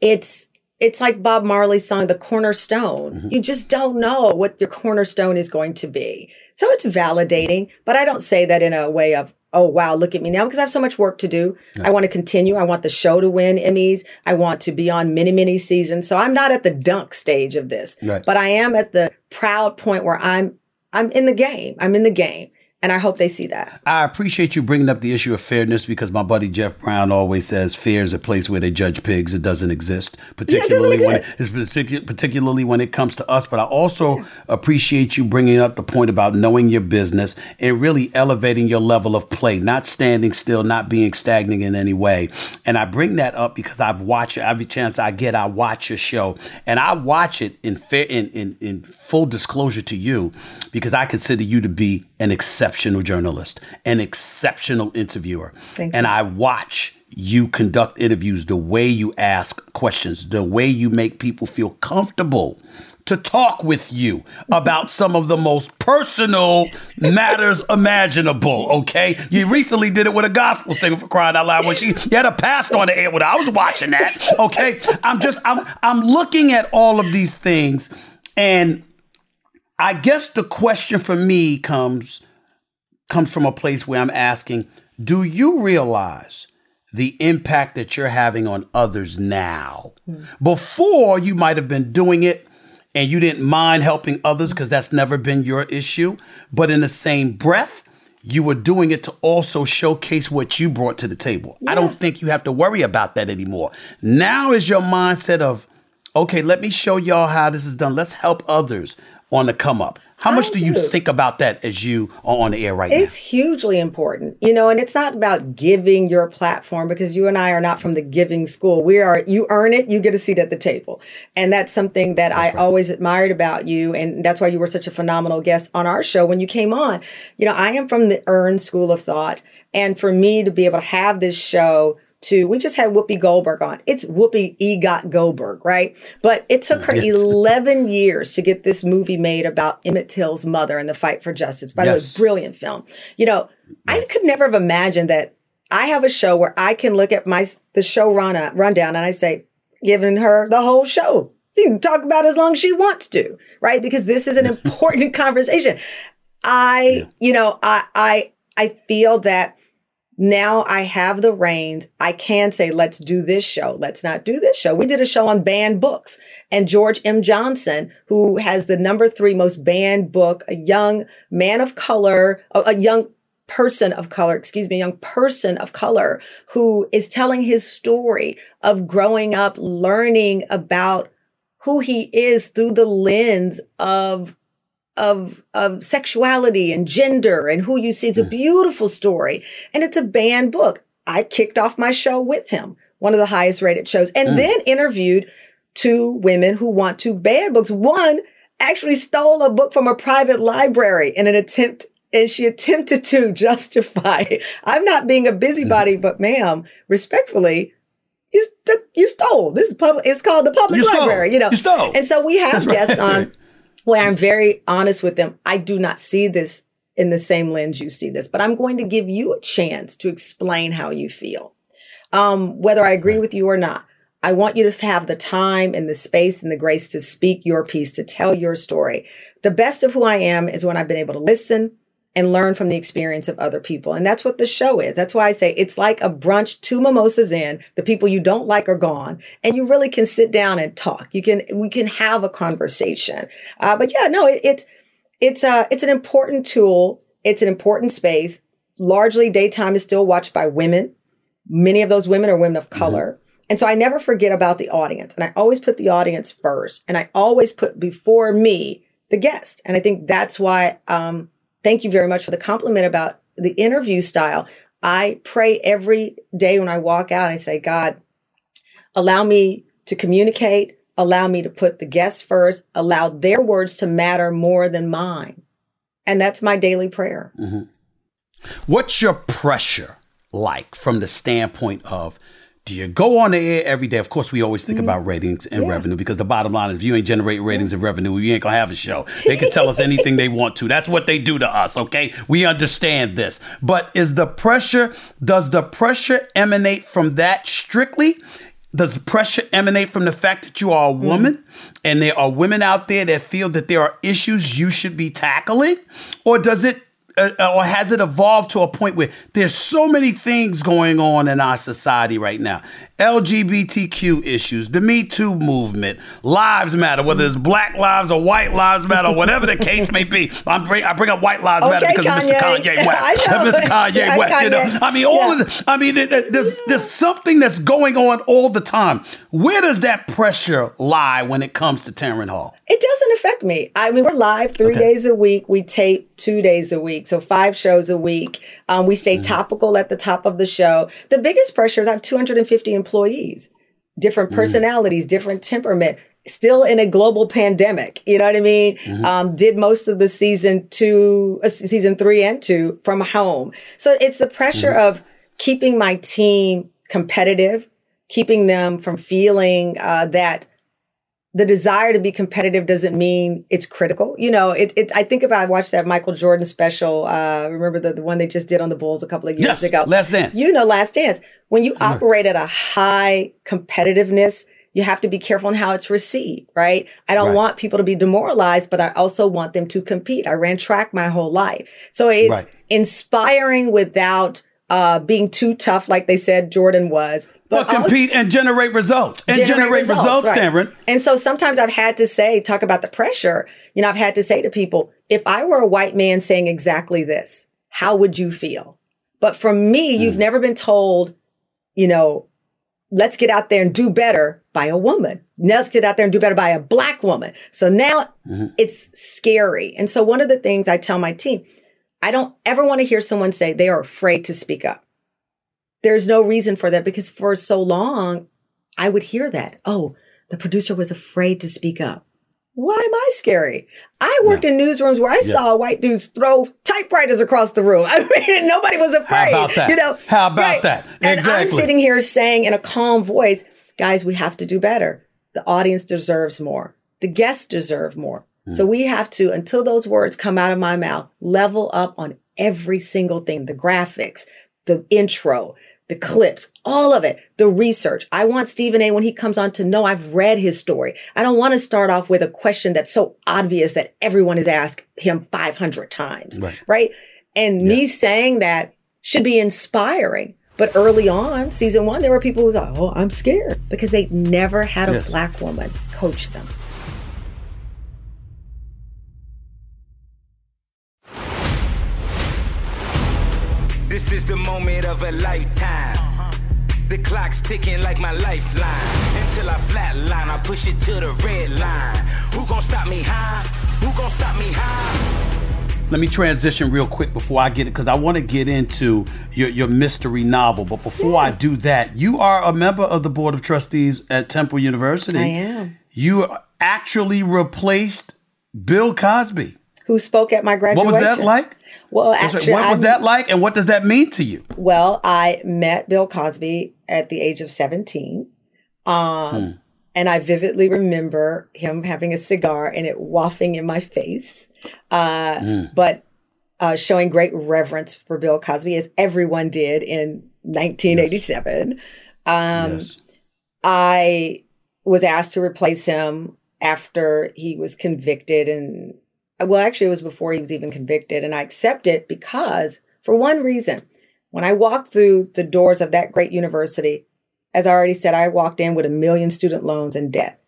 [SPEAKER 4] it's it's like Bob Marley's song, The Cornerstone. Mm-hmm. You just don't know what your cornerstone is going to be. So it's validating, but I don't say that in a way of, oh, wow, look at me now, because I have so much work to do. I want to continue. I want the show to win Emmys. I want to be on many, many seasons. So I'm not at the dunk stage of this,
[SPEAKER 2] Right.
[SPEAKER 4] but I am at the proud point where I'm, I'm in the game. I'm in the game. And I hope they see that.
[SPEAKER 2] I appreciate you bringing up the issue of fairness because my buddy Jeff Brown always says fear is a place where they judge pigs. It doesn't exist, particularly when
[SPEAKER 4] exist.
[SPEAKER 2] it's particu- particularly when it comes to us. But I also appreciate you bringing up the point about knowing your business and really elevating your level of play, not standing still, not being stagnant in any way. And I bring that up because I've watched every chance I get. I watch your show, and I watch it in fair in in, in full disclosure to you because I consider you to be an exceptional journalist, an exceptional interviewer. And I watch you conduct interviews, the way you ask questions, the way you make people feel comfortable to talk with you about some of the most personal matters imaginable. Okay, you recently did it with a gospel singer for crying out loud when she you had a pastor on the air with her. I was watching that. Okay, I'm just I'm I'm looking at all of these things, and I guess the question for me comes comes from a place where I'm asking, do you realize the impact that you're having on others now? Hmm. Before you might have been doing it and you didn't mind helping others because that's never been your issue, but in the same breath, you were doing it to also showcase what you brought to the table. I don't think you have to worry about that anymore. Now is your mindset of, okay, let me show y'all how this is done. Let's help others on the come up. How much
[SPEAKER 4] I
[SPEAKER 2] do you think about that as you are on the air right now?
[SPEAKER 4] It's hugely important, you know, and it's not about giving your platform because you and I are not from the giving school. We are, you earn it, you get a seat at the table. And that's something that I always admired about you. And that's why you were such a phenomenal guest on our show when you came on. You know, I am from the earn school of thought. And for me to be able to have this show to, we just had Whoopi Goldberg on. It's Whoopi Egot Goldberg, right? But it took her 11 years to get this movie made about Emmett Till's mother and the fight for justice. By
[SPEAKER 2] Yes.
[SPEAKER 4] the way, brilliant film. You know, I could never have imagined that I have a show where I can look at my the show run uh, rundown and I say, giving her the whole show. You can talk about it as long as she wants to, right? Because this is an important conversation. I, you know, I I I feel that now I have the reins. I can say, let's do this show. Let's not do this show. We did a show on banned books and George M. Johnson, who has the number three most banned book, a young man of color, a, young person of color, excuse me, a young person of color who is telling his story of growing up, learning about who he is through the lens of of of sexuality and gender and who you see. It's a hmm. beautiful story, and it's a banned book. I kicked off my show with him, one of the highest rated shows, and hmm. then interviewed two women who want to ban books. One actually stole a book from a private library in an attempt. And she attempted to justify, I'm not being a busybody, but ma'am, respectfully, you, st- you stole. This is public. It's called the public
[SPEAKER 2] You
[SPEAKER 4] library, you know.
[SPEAKER 2] You stole.
[SPEAKER 4] And so we have
[SPEAKER 2] That's right.
[SPEAKER 4] guests on where I'm very honest with them. I do not see this in the same lens you see this, but I'm going to give you a chance to explain how you feel. Um, whether I agree with you or not, I want you to have the time and the space and the grace to speak your piece, to tell your story. The best of who I am is when I've been able to listen and learn from the experience of other people. And that's what the show is. That's why I say it's like a brunch, two mimosas in, the people you don't like are gone, and you really can sit down and talk. You can, we can have a conversation. Uh, but yeah, no, it, it's, it's a, it's an important tool. It's an important space. Largely daytime is still watched by women. Many of those women are women of color. And so I never forget about the audience. And I always put the audience first. And I always put before me the guest. And I think that's why, um, thank you very much for the compliment about the interview style. I pray every day when I walk out, I say, God, allow me to communicate, allow me to put the guests first, allow their words to matter more than mine. And that's my daily prayer. Mm-hmm.
[SPEAKER 2] What's your pressure like from the standpoint of do you go on the air every day? Of course, we always think about ratings and
[SPEAKER 4] Mm-hmm. Yeah.
[SPEAKER 2] revenue because the bottom line is if you ain't generating ratings and revenue, you ain't gonna have a show. They can tell us anything they want to. That's what they do to us, okay? We understand this. But is the pressure, does the pressure emanate from that strictly? Does the pressure emanate from the fact that you are a woman and there are women out there that feel that there are issues you should be tackling? Or does it uh, or has it evolved to a point where there's so many things going on in our society right now? LGBTQ issues, the Me Too movement, lives matter, whether it's black lives or white lives matter, whatever the case may be. I'm bring, I bring up white lives matter
[SPEAKER 4] Okay,
[SPEAKER 2] because of Mr.
[SPEAKER 4] Kanye.
[SPEAKER 2] Kanye West.
[SPEAKER 4] I know.
[SPEAKER 2] Mr. Kanye
[SPEAKER 4] Yeah,
[SPEAKER 2] West, you know. I mean, all
[SPEAKER 4] Yeah.
[SPEAKER 2] of the, I mean, there- there- there's there's something that's going on all the time. Where does that pressure lie when it comes to Tamron Hall?
[SPEAKER 4] It doesn't affect me. I mean, we're live three
[SPEAKER 2] Okay.
[SPEAKER 4] days a week. We tape two days a week, so five shows a week. Um, we stay topical at the top of the show. The biggest pressure is I have 250 employees, different personalities, different temperament. Still in a global pandemic, you know what I mean? Um, did most of the season two, uh, season three and two from home. So it's the pressure of keeping my team competitive, keeping them from feeling uh, that the desire to be competitive doesn't mean it's critical. You know, it, it I think about I watched that Michael Jordan special. Uh, remember the, the one they just did on the Bulls a couple of years
[SPEAKER 2] Yes,
[SPEAKER 4] ago.
[SPEAKER 2] Last Dance.
[SPEAKER 4] You know, Last Dance. When you operate at a high competitiveness, you have to be careful on how it's received, right? I don't
[SPEAKER 2] Right.
[SPEAKER 4] want people to be demoralized, but I also want them to compete. I ran track my whole life. So it's
[SPEAKER 2] Right.
[SPEAKER 4] inspiring without uh, being too tough, like they said Jordan was.
[SPEAKER 2] But
[SPEAKER 4] also-
[SPEAKER 2] compete and generate results. And generate, results,
[SPEAKER 4] right.
[SPEAKER 2] Tamron.
[SPEAKER 4] And so sometimes I've had to say, talk about the pressure. You know, I've had to say to people, if I were a white man saying exactly this, how would you feel? But from me, you've never been told, you know, let's get out there and do better by a woman. Let's get out there and do better by a black woman. So now it's scary. And so one of the things I tell my team, I don't ever want to hear someone say they are afraid to speak up. There's no reason for that because for so long, I would hear that. Oh, the producer was afraid to speak up. Why am I scary? I worked in newsrooms where I saw white dudes throw typewriters across the room. I mean, nobody was afraid.
[SPEAKER 2] How about that?
[SPEAKER 4] You know,
[SPEAKER 2] How about that? Exactly.
[SPEAKER 4] And I'm sitting here saying in a calm voice, guys, we have to do better. The audience deserves more. The guests deserve more.
[SPEAKER 2] Hmm.
[SPEAKER 4] So we have to, until those words come out of my mouth, level up on every single thing the graphics, the intro, the clips, all of it, the research. I want Stephen A, when he comes on, to know I've read his story. I don't want to start off with a question that's so obvious that everyone has asked him 500 times.
[SPEAKER 2] Right.
[SPEAKER 4] Right. And me saying that should be inspiring. But early on, season one, there were people who was like, oh, I'm scared because they never had a
[SPEAKER 2] Yes.
[SPEAKER 4] black woman coach them.
[SPEAKER 3] This is the moment of a lifetime. The clock's ticking like my lifeline. Until I flatline, I push it to the red line. Who gon' stop me high? Who gon' stop me high?
[SPEAKER 2] Let me transition real quick before I get it because I want to get into your, your mystery novel. But before I hmm. do that, you are a member of the board of trustees at Temple University.
[SPEAKER 4] I am.
[SPEAKER 2] You actually replaced Bill Cosby.
[SPEAKER 4] Who spoke at my graduation.
[SPEAKER 2] What was that like?
[SPEAKER 4] Well, actually,
[SPEAKER 2] what was
[SPEAKER 4] I-
[SPEAKER 2] that like, and what does that mean to you?
[SPEAKER 4] Well, I met Bill Cosby at the age of 17. Um, And I vividly remember him having a cigar and it wafting in my face. Uh, But uh, showing great reverence for Bill Cosby, as everyone did in 1987. Um,
[SPEAKER 2] yes.
[SPEAKER 4] I was asked to replace him after he was convicted and well actually it was before he was even convicted and I accept it because for one reason when I walked through the doors of that great university as I already said I walked in with a million student loans and debt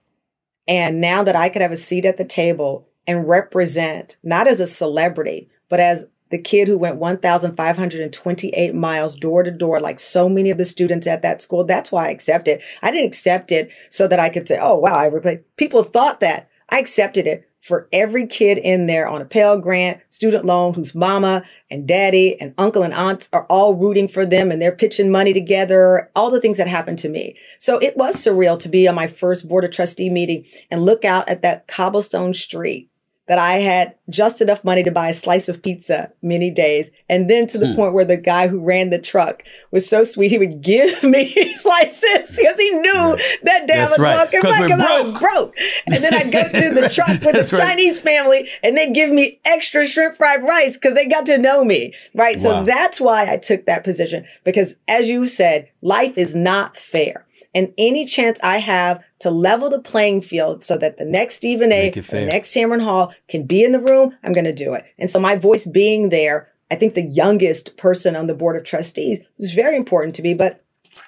[SPEAKER 4] and now that I could have a seat at the table and represent not as a celebrity but as the kid who went 1,528 miles door to door, like so many of the students at that school. That's why I accepted. I didn't accept it so that I could say, oh, wow, I replaced. People thought that. I accepted it for every kid in there on a Pell Grant, student loan, whose mama and daddy and uncle and aunts are all rooting for them and they're pitching money together, all the things that happened to me. So it was surreal to be on my first board of trustee meeting and look out at that cobblestone street that I had just enough money to buy a slice of pizza many days. And then to the
[SPEAKER 2] Hmm.
[SPEAKER 4] point where the guy who ran the truck was so sweet, he would give me slices because he knew that day I
[SPEAKER 2] That's
[SPEAKER 4] was
[SPEAKER 2] right,
[SPEAKER 4] walking back because I was
[SPEAKER 2] broke.
[SPEAKER 4] And then I'd go to the truck with
[SPEAKER 2] That's
[SPEAKER 4] the
[SPEAKER 2] right.
[SPEAKER 4] Chinese family and they'd give me extra shrimp fried rice because they got to know me. Right. So that's why I took that position because as you said, life is not fair. And any chance I have to level the playing field so that the next Stephen A, the next Tamron Hall can be in the room, I'm going to do it. And so my voice being there, I think the youngest person on the board of trustees was very important to me. But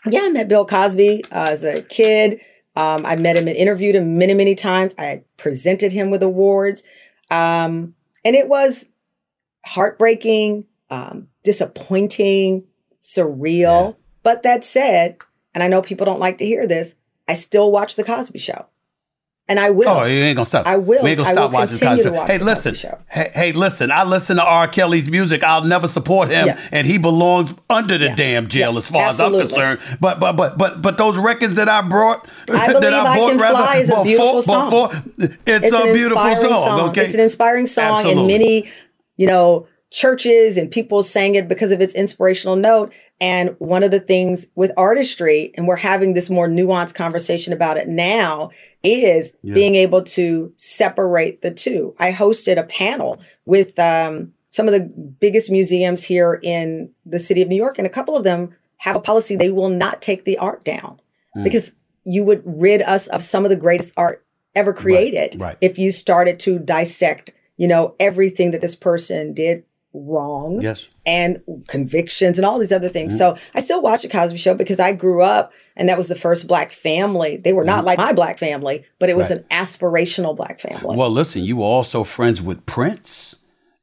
[SPEAKER 4] yeah, I met Bill Cosby uh, as a kid. Um, I met him and interviewed him many, many times. I presented him with awards. Um, and it was heartbreaking, um, disappointing, surreal.
[SPEAKER 2] Yeah.
[SPEAKER 4] But that said, and I know people don't like to hear this, I still watch The Cosby Show. And I will.
[SPEAKER 2] Oh, you ain't gonna stop.
[SPEAKER 4] I will.
[SPEAKER 2] We ain't gonna
[SPEAKER 4] I
[SPEAKER 2] stop watching
[SPEAKER 4] continue
[SPEAKER 2] Cosby.
[SPEAKER 4] to watch
[SPEAKER 2] Hey, listen.
[SPEAKER 4] Show.
[SPEAKER 2] Hey, hey, listen. I listen to R. Kelly's music. I'll never support him,
[SPEAKER 4] Yeah.
[SPEAKER 2] and he belongs under the
[SPEAKER 4] Yeah.
[SPEAKER 2] damn jail, as far as I'm concerned. But but but but but those records that I brought,
[SPEAKER 4] I
[SPEAKER 2] that
[SPEAKER 4] believe I
[SPEAKER 2] bought
[SPEAKER 4] Can Fly is a beautiful song.
[SPEAKER 2] before- it's, a
[SPEAKER 4] an
[SPEAKER 2] beautiful
[SPEAKER 4] inspiring
[SPEAKER 2] song. Okay,
[SPEAKER 4] It's an inspiring song,
[SPEAKER 2] Absolutely.
[SPEAKER 4] and many, you know, churches and people sang it because of its inspirational note. And one of the things with artistry, and we're having this more nuanced conversation about it now, is
[SPEAKER 2] Yeah.
[SPEAKER 4] being able to separate the two. I hosted a panel with um, some of the biggest museums here in the city of New York, and a couple of them have a policy they will not take the art down
[SPEAKER 2] Mm.
[SPEAKER 4] because you would rid us of some of the greatest art ever created
[SPEAKER 2] right.
[SPEAKER 4] if you started to dissect, you know, everything that this person did wrong
[SPEAKER 2] Yes.
[SPEAKER 4] and convictions and all these other
[SPEAKER 2] Mm-hmm.
[SPEAKER 4] things. So I still watch the Cosby Show because I grew up and that was the first black family. They were not like my black family, but it was
[SPEAKER 2] Mm-hmm. Right.
[SPEAKER 4] an aspirational black family.
[SPEAKER 2] Well, listen, you were also friends with Prince.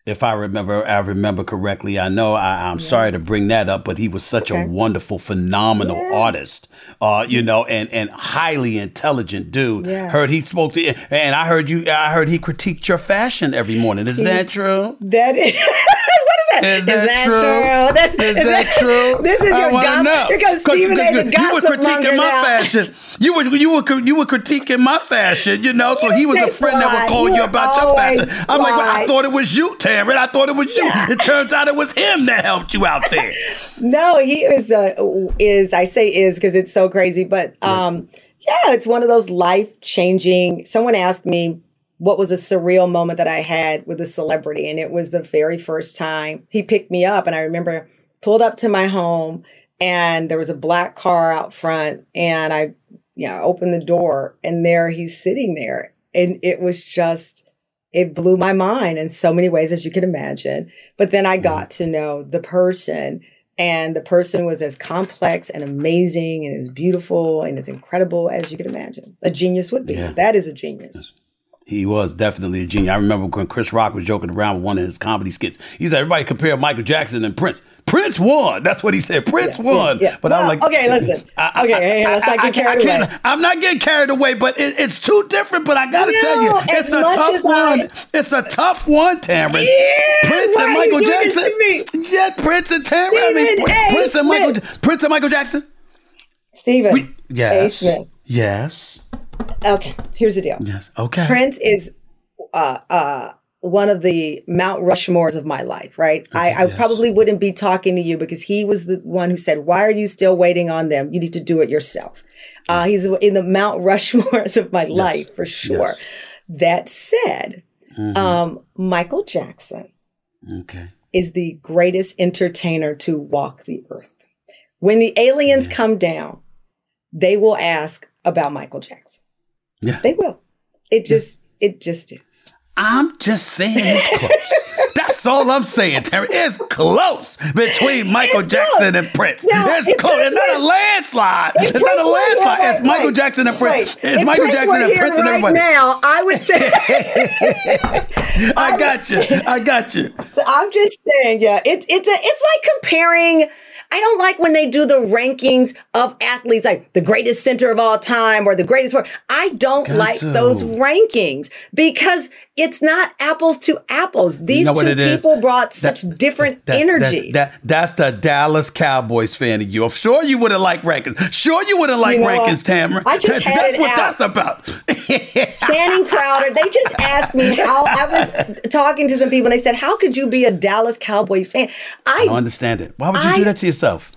[SPEAKER 2] If I remember, I remember correctly. I know I, I'm sorry to bring that up, but he was such a wonderful, phenomenal
[SPEAKER 4] Yeah.
[SPEAKER 2] artist. Uh, you know, and and highly intelligent dude.
[SPEAKER 4] Yeah.
[SPEAKER 2] Heard he spoke to, and I heard you. I heard he critiqued your fashion every morning. Is that true?
[SPEAKER 4] that is is that?
[SPEAKER 2] Is that true?
[SPEAKER 4] That's,
[SPEAKER 2] Is that true?
[SPEAKER 4] This is your gossip.
[SPEAKER 2] know.
[SPEAKER 4] Here goes Stephen A. the
[SPEAKER 2] You were critiquing my
[SPEAKER 4] now.
[SPEAKER 2] fashion. You were you were you were critiquing my fashion. You know, so
[SPEAKER 4] You
[SPEAKER 2] he was a friend that would call
[SPEAKER 4] You
[SPEAKER 2] you about your fashion. I'm like, well, I thought it was you, Tamron. I thought it was you. It turns out it was him that helped you out there.
[SPEAKER 4] No, he is uh, is I say is because it's so crazy, but um yeah, it's one of those life changing. Someone asked me what was a surreal moment that I had with a celebrity, and it was the very first time he picked me up, and I remember pulled up to my home, and there was a black car out front, and I yeah opened the door, and there he's sitting there, and it was just it blew my mind in so many ways as you can imagine. But then I mm-hmm. got to know the person, and the person was as complex and amazing and as beautiful and as incredible as you could imagine. A genius would be.
[SPEAKER 2] Yeah.
[SPEAKER 4] That is a genius.
[SPEAKER 2] He was definitely a genius. I remember when Chris Rock was joking around with one of his comedy skits. He said, "Everybody compare Michael Jackson and Prince. Prince won. That's what he said. Prince
[SPEAKER 4] Yeah,
[SPEAKER 2] won."
[SPEAKER 4] yeah, yeah.
[SPEAKER 2] But I
[SPEAKER 4] Well,
[SPEAKER 2] like,
[SPEAKER 4] okay, listen.
[SPEAKER 2] I-
[SPEAKER 4] Okay,
[SPEAKER 2] I-
[SPEAKER 4] hey, let's not
[SPEAKER 2] I-
[SPEAKER 4] get
[SPEAKER 2] I- I
[SPEAKER 4] carried
[SPEAKER 2] can't-
[SPEAKER 4] away.
[SPEAKER 2] I'm not getting carried away, but it, it's too different. But I got to
[SPEAKER 4] No,
[SPEAKER 2] tell you, it's a tough
[SPEAKER 4] I-
[SPEAKER 2] one. It's a tough one, Tamron. Prince and Michael Jackson. Yeah, Prince and Tamron. I mean,
[SPEAKER 4] A.
[SPEAKER 2] Prince and Michael. Prince and Michael Jackson.
[SPEAKER 4] Stephen.
[SPEAKER 2] We, yes. Yes.
[SPEAKER 4] Okay, here's the deal.
[SPEAKER 2] Yes. Okay.
[SPEAKER 4] Prince is uh, uh, one of the Mount Rushmores of my life, right? I, I
[SPEAKER 2] yes.
[SPEAKER 4] probably wouldn't be talking to you because he was the one who said, Why are you still waiting on them? You need to do it yourself. Uh, he's in the Mount Rushmores of my life for sure.
[SPEAKER 2] Yes.
[SPEAKER 4] That said,
[SPEAKER 2] Mhm.
[SPEAKER 4] um, Michael Jackson
[SPEAKER 2] okay.
[SPEAKER 4] is the greatest entertainer to walk the earth. When the aliens come down, they will ask about Michael Jackson.
[SPEAKER 2] Yeah.
[SPEAKER 4] They will. It just, it just is.
[SPEAKER 2] I'm just saying it's close. That's all I'm saying, Terry. It's close between Michael
[SPEAKER 4] It's
[SPEAKER 2] Jackson
[SPEAKER 4] close.
[SPEAKER 2] and Prince.
[SPEAKER 4] Now,
[SPEAKER 2] it's
[SPEAKER 4] if
[SPEAKER 2] close. It's not a landslide. It's not a landslide.
[SPEAKER 4] wait,
[SPEAKER 2] It's Michael
[SPEAKER 4] wait,
[SPEAKER 2] Jackson and Prince. It's Michael
[SPEAKER 4] Prince
[SPEAKER 2] Jackson and Prince and
[SPEAKER 4] right
[SPEAKER 2] everybody.
[SPEAKER 4] now, I would say.
[SPEAKER 2] I got you. I got you.
[SPEAKER 4] I'm just saying, yeah, it's it's a it's like comparing. I don't like when they do the rankings of athletes, like the greatest center of all time or the greatest. I don't
[SPEAKER 2] Got
[SPEAKER 4] like
[SPEAKER 2] to.
[SPEAKER 4] those rankings because it's not apples to apples. These
[SPEAKER 2] know
[SPEAKER 4] two
[SPEAKER 2] it is?
[SPEAKER 4] people brought
[SPEAKER 2] That-
[SPEAKER 4] such different
[SPEAKER 2] That-
[SPEAKER 4] energy.
[SPEAKER 2] That, that- that's the Dallas Cowboys fan of you. I'm sure you would have liked Rankins. Sure you would have liked
[SPEAKER 4] You know
[SPEAKER 2] rankings,
[SPEAKER 4] what?
[SPEAKER 2] Tamara.
[SPEAKER 4] I just had
[SPEAKER 2] that's
[SPEAKER 4] it
[SPEAKER 2] what
[SPEAKER 4] out.
[SPEAKER 2] that's about.
[SPEAKER 4] Channing Crowder, they just asked me how I was talking to some people and they said, How could you be a Dallas Cowboy fan?
[SPEAKER 2] I
[SPEAKER 4] I
[SPEAKER 2] don't understand it. Why would you
[SPEAKER 4] I-
[SPEAKER 2] do that to yourself?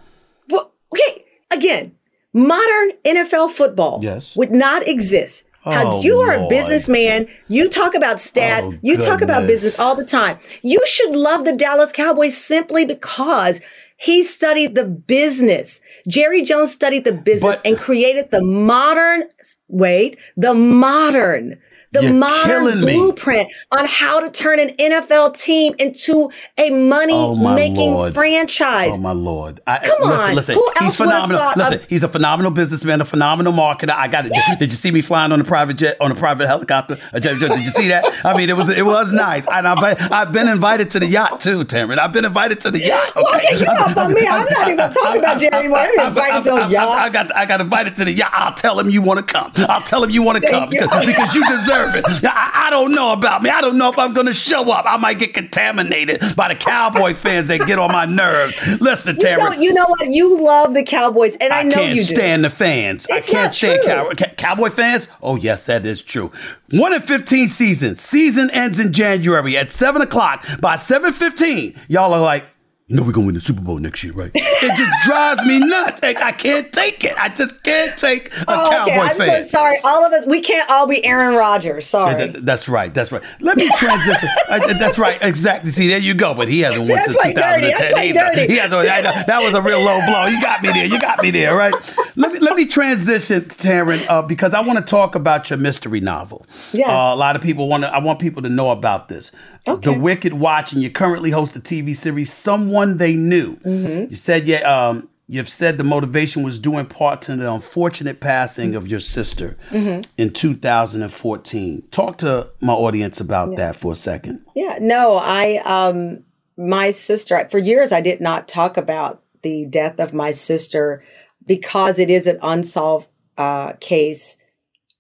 [SPEAKER 4] Well, okay, again, modern NFL football
[SPEAKER 2] Yes.
[SPEAKER 4] would not exist. How
[SPEAKER 2] Oh,
[SPEAKER 4] you are a businessman, you talk about stats,
[SPEAKER 2] Oh,
[SPEAKER 4] you talk about business all the time. You should love the Dallas Cowboys simply because he studied the business. Jerry Jones studied the business
[SPEAKER 2] But-
[SPEAKER 4] and created the modern, wait, the modern, the
[SPEAKER 2] You're
[SPEAKER 4] modern blueprint on how to turn an NFL team into a money
[SPEAKER 2] oh
[SPEAKER 4] making
[SPEAKER 2] Lord.
[SPEAKER 4] franchise.
[SPEAKER 2] Oh my lord! I,
[SPEAKER 4] Come
[SPEAKER 2] listen,
[SPEAKER 4] on.
[SPEAKER 2] listen.
[SPEAKER 4] Who
[SPEAKER 2] he's phenomenal. Listen,
[SPEAKER 4] of-
[SPEAKER 2] he's a phenomenal businessman, a phenomenal marketer. I got it. Did, did you see me flying on a private jet, on a private helicopter? Uh, Did did you see that? I mean, it was it was nice. And I've, I've been invited to the yacht too, Tamron. I've been invited to the yacht.
[SPEAKER 4] Well, okay, you up on me. I'm not even talking about Jerry anymore. I'm invited to the yacht.
[SPEAKER 2] I got I got invited to the yacht. I'll tell him you want to come. I'll tell him you want to come
[SPEAKER 4] you.
[SPEAKER 2] because, because you deserve I, I don't know about me. I don't know if I'm going to show up. I might get contaminated by the Cowboy fans that get on my nerves. Listen,
[SPEAKER 4] You, you know what? You love the Cowboys, and I, know you.
[SPEAKER 2] I,
[SPEAKER 4] know
[SPEAKER 2] can't
[SPEAKER 4] you do.
[SPEAKER 2] stand the fans. I
[SPEAKER 4] It's
[SPEAKER 2] can't
[SPEAKER 4] not
[SPEAKER 2] stand
[SPEAKER 4] true.
[SPEAKER 2] cow- Cowboy fans. Oh, yes, that is true. One in 15 seasons. Season ends in January at 7 o'clock. By 7.15, y'all are like, know we're going to win the Super Bowl next year, right? it just drives me nuts. I, I can't take it. I just can't take a
[SPEAKER 4] Oh,
[SPEAKER 2] Cowboy
[SPEAKER 4] okay, I'm
[SPEAKER 2] fan.
[SPEAKER 4] so sorry. All of us, we can't all be Aaron Rodgers. Sorry.
[SPEAKER 2] Th- th- That's right. That's right. Let me transition. Uh, that's right. Exactly. See, there you go. But he hasn't won since
[SPEAKER 4] like dirty.
[SPEAKER 2] 2010 either.
[SPEAKER 4] dirty.
[SPEAKER 2] He hasn't. I know, that was a real low blow. You got me there. You got me there. Right. Let me let me transition, Tamron, uh, because I want to talk about your mystery novel.
[SPEAKER 4] Yes.
[SPEAKER 2] Uh, a lot of people want to. I want people to know about this.
[SPEAKER 4] Okay.
[SPEAKER 2] The Wicked Watch, and you currently host a TV series, Someone They Knew.
[SPEAKER 4] Mm-hmm.
[SPEAKER 2] You said yeah. Um, You've said the motivation was due in part to the unfortunate passing of your sister
[SPEAKER 4] Mm-hmm.
[SPEAKER 2] in 2014. Talk to my audience about that for a second.
[SPEAKER 4] Yeah, no, I um my sister for years I did not talk about the death of my sister because it is an unsolved uh case,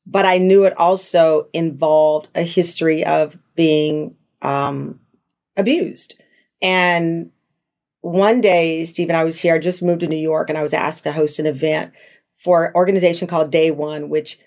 [SPEAKER 4] but I knew it also involved a history of being um abused. And one day, Stephen, I was here, I just moved to New York and I was asked to host an event for an organization called Day One, which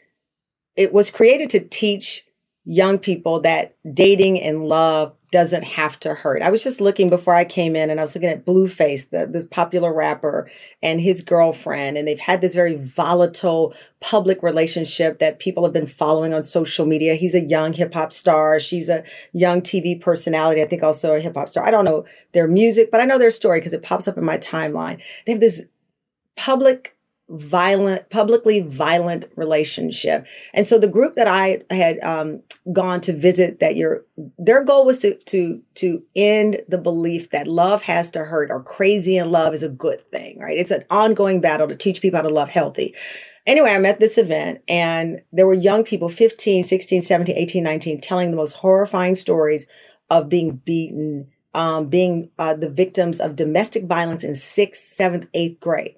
[SPEAKER 4] it was created to teach young people that dating and love doesn't have to hurt. I was just looking before I came in and I was looking at Blueface, the, this popular rapper, and his girlfriend. And they've had this very volatile public relationship that people have been following on social media. He's a young hip hop star. She's a young TV personality. I think also a hip hop star. I don't know their music, but I know their story because it pops up in my timeline. They have this public violent publicly violent relationship. And so the group that i had um, gone to visit that year their goal was to to to end the belief that love has to hurt or crazy in love is a good thing right? It's an ongoing battle to teach people how to love healthy. Anyway i'm at this event and there were young people 15 16 17 18 19 telling the most horrifying stories of being beaten um, being uh, the victims of domestic violence in sixth seventh eighth grade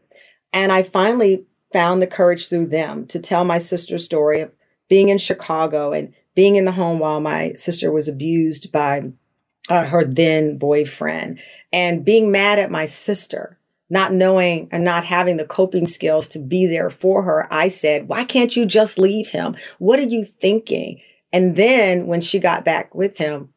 [SPEAKER 4] and I finally found the courage through them to tell my sister's story of being in Chicago and being in the home while my sister was abused by uh, her then boyfriend and being mad at my sister, not knowing and not having the coping skills to be there for her. I said, Why can't you just leave him? What are you thinking? And then when she got back with him,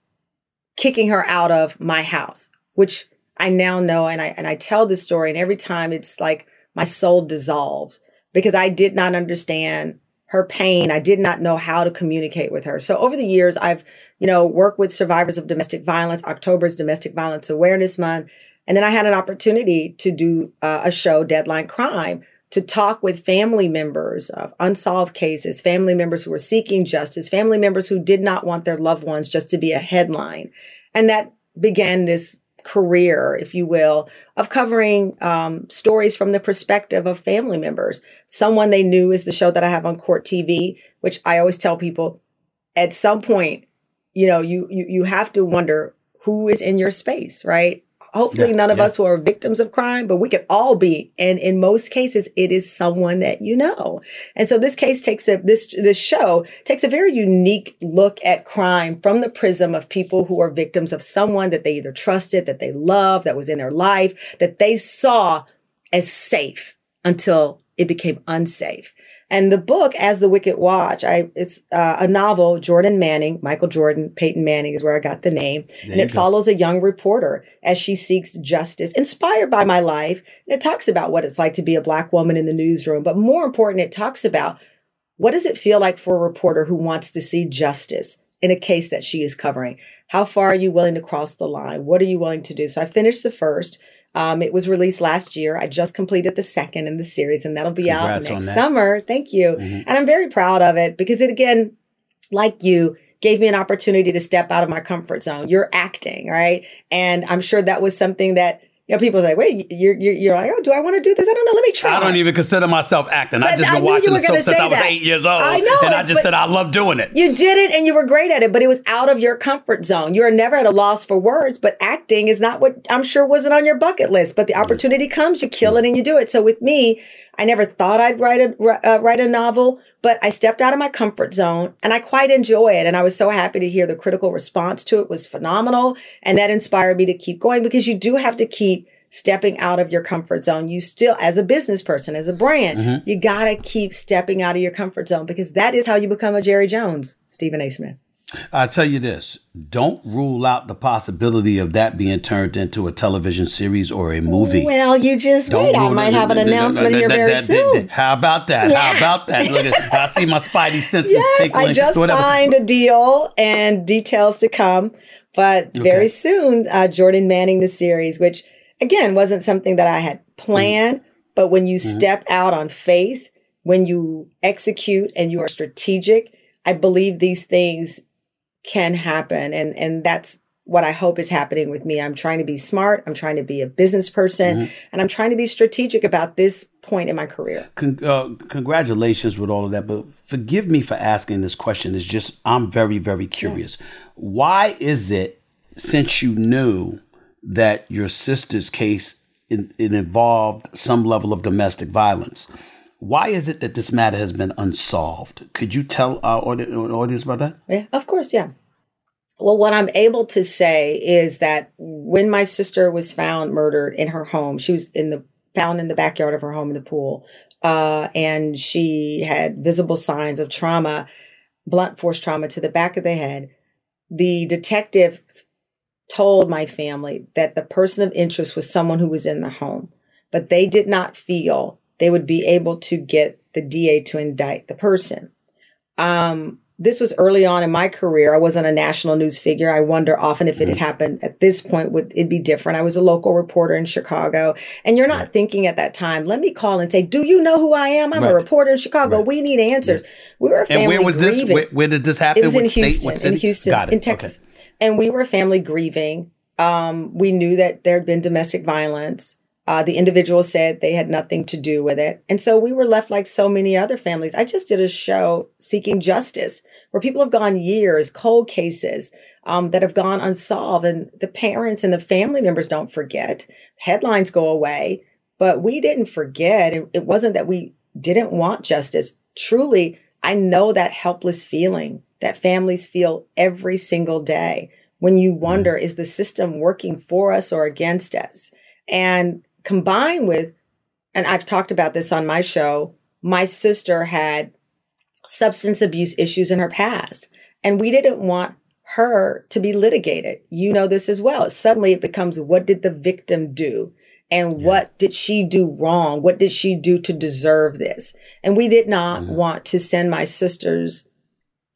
[SPEAKER 4] kicking her out of my house, which I now know and I and I tell this story and every time it's like my soul dissolves because I did not understand her pain. I did not know how to communicate with her. So over the years, I've, you know, worked with survivors of domestic violence. October's Domestic Violence Awareness Month. And then I had an opportunity to do uh, a show, Deadline Crime, to talk with family members of unsolved cases, family members who were seeking justice, family members who did not want their loved ones just to be a headline. And that began this career, if you will, of covering um, stories from the perspective of family members. Someone they knew is the show that I have on Court TV, which I always tell people at some point, you know, you you you have to wonder who is in your space, right? Hopefully yeah, none of yeah. us who are victims of crime, but we could all be. And in most cases, it is someone that you know. And so this case takes a, this, this show takes a very unique look at crime from the prism of people who are victims of someone that they either trusted, that they loved, that was in their life, that they saw as safe until it became unsafe. And the book, As the Wicked Watch, I it's uh, a novel. Jordan Manning, Michael Jordan, Peyton Manning is where I got the name, there and it go. follows a young reporter as she seeks justice, inspired by my life. And it talks about what it's like to be a black woman in the newsroom, but more important, it talks about what does it feel like for a reporter who wants to see justice in a case that she is covering. How far are you willing to cross the line? What are you willing to do? So I finished the first. Um, it was released last year. I just completed the second in the series, and that'll be Congrats out next summer. Thank you. Mm-hmm. And I'm very proud of it because it, again, like you, gave me an opportunity to step out of my comfort zone. You're acting, right? And I'm sure that was something that you know, people say, wait, you're, you're, you're like, oh, do I want to do this? I don't know. Let me try.
[SPEAKER 2] I don't even consider myself acting. I've just been watching the soap since I was that. eight years old. I know. And I just said, I love doing it.
[SPEAKER 4] You did it and you were great at it, but it was out of your comfort zone. You're never at a loss for words, but acting is not what I'm sure wasn't on your bucket list. But the opportunity comes, you kill it and you do it. So with me, I never thought I'd write a, uh, write a novel, but I stepped out of my comfort zone and I quite enjoy it. And I was so happy to hear the critical response to it was phenomenal. And that inspired me to keep going because you do have to keep stepping out of your comfort zone. You still, as a business person, as a brand, mm-hmm. you got to keep stepping out of your comfort zone because that is how you become a Jerry Jones, Stephen A. Smith.
[SPEAKER 2] I tell you this: don't rule out the possibility of that being turned into a television series or a movie.
[SPEAKER 4] Well, you just don't wait. I might have an announcement here very soon.
[SPEAKER 2] How about that? Yeah. How about that? Look at, I see my spidey senses yes, tickling.
[SPEAKER 4] I just signed a deal and details to come, but okay. very soon, uh, Jordan Manning the series, which again, wasn't something that I had planned. Mm-hmm. But when you mm-hmm. step out on faith, when you execute and you are strategic, I believe these things can happen. And, and that's what I hope is happening with me. I'm trying to be smart. I'm trying to be a business person mm-hmm. and I'm trying to be strategic about this point in my career.
[SPEAKER 2] Con- uh, congratulations with all of that. But forgive me for asking this question. It's just, I'm very, very curious. Yeah. Why is it since you knew that your sister's case it, it involved some level of domestic violence. Why is it that this matter has been unsolved? Could you tell our audience about that?
[SPEAKER 4] Yeah, of course, yeah. Well, what I'm able to say is that when my sister was found murdered in her home, she was in the found in the backyard of her home in the pool, uh, and she had visible signs of trauma, blunt force trauma to the back of the head. The detectives told my family that the person of interest was someone who was in the home, but they did not feel they would be able to get the DA to indict the person. Um, this was early on in my career. I wasn't a national news figure. I wonder often if it had mm-hmm. happened at this point, would it be different? I was a local reporter in Chicago. And you're not right. thinking at that time, let me call and say, do you know who I am? I'm right. a reporter in Chicago. Right. We need answers. We were a family
[SPEAKER 2] And where was grieving. this? Where, where, did this happen?
[SPEAKER 4] It was in Houston, in Houston, in Texas. Okay. And we were a family grieving. Um, we knew that there had been domestic violence. Uh, the individual said they had nothing to do with it. And so we were left like so many other families. I just did a show seeking justice where people have gone years, cold cases um, that have gone unsolved. And the parents and the family members don't forget. Headlines go away, but we didn't forget. And it wasn't that we didn't want justice. Truly, I know that helpless feeling that families feel every single day when you wonder, mm. is the system working for us or against us? And combined with, and I've talked about this on my show, my sister had substance abuse issues in her past, and we didn't want her to be litigated. You know this as well. Suddenly it becomes what did the victim do? And what did she do wrong? What did she do to deserve this? And we did not
[SPEAKER 2] Mm-hmm.
[SPEAKER 4] want to send my sisters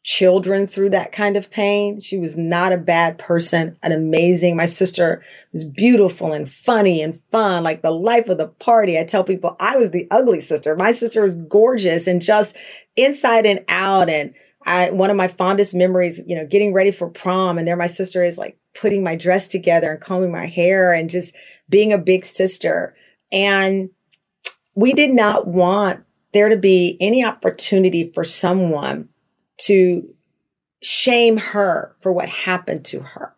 [SPEAKER 4] children through that kind of pain. She was not a bad person, an amazing. My sister was beautiful and funny and fun, like the life of the party. I tell people I was the ugly sister. My sister was gorgeous and just inside and out. And I, one of my fondest memories, you know, getting ready for prom and there my sister is like putting my dress together and combing my hair and just being a big sister. And we did not want there to be any opportunity for someone to shame her for what happened to her.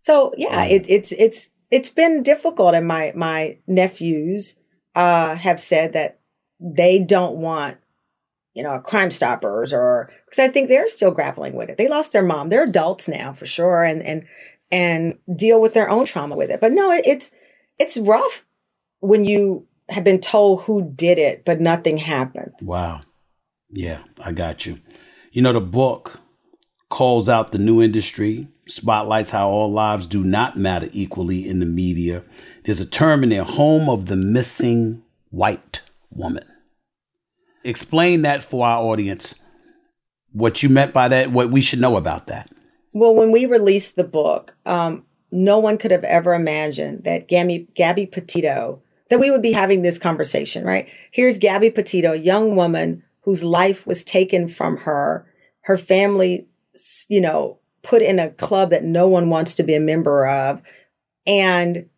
[SPEAKER 4] So yeah, it, it's it's it's been difficult, and my my nephews uh, have said that they don't want you know Crime Stoppers or because I think they're still grappling with it. They lost their mom. They're adults now for sure, and and and deal with their own trauma with it. But no, it, it's it's rough when you have been told who did it, but nothing happens.
[SPEAKER 2] Wow. Yeah, I got you. You know, the book calls out the new industry, spotlights how all lives do not matter equally in the media. There's a term in there, home of the missing white woman. Explain that for our audience, what you meant by that, what we should know about that.
[SPEAKER 4] Well, when we released the book, um, no one could have ever imagined that Gabby, Gabby Petito, that we would be having this conversation, right? Here's Gabby Petito, young woman whose life was taken from her, her family, you know, put in a club that no one wants to be a member of. And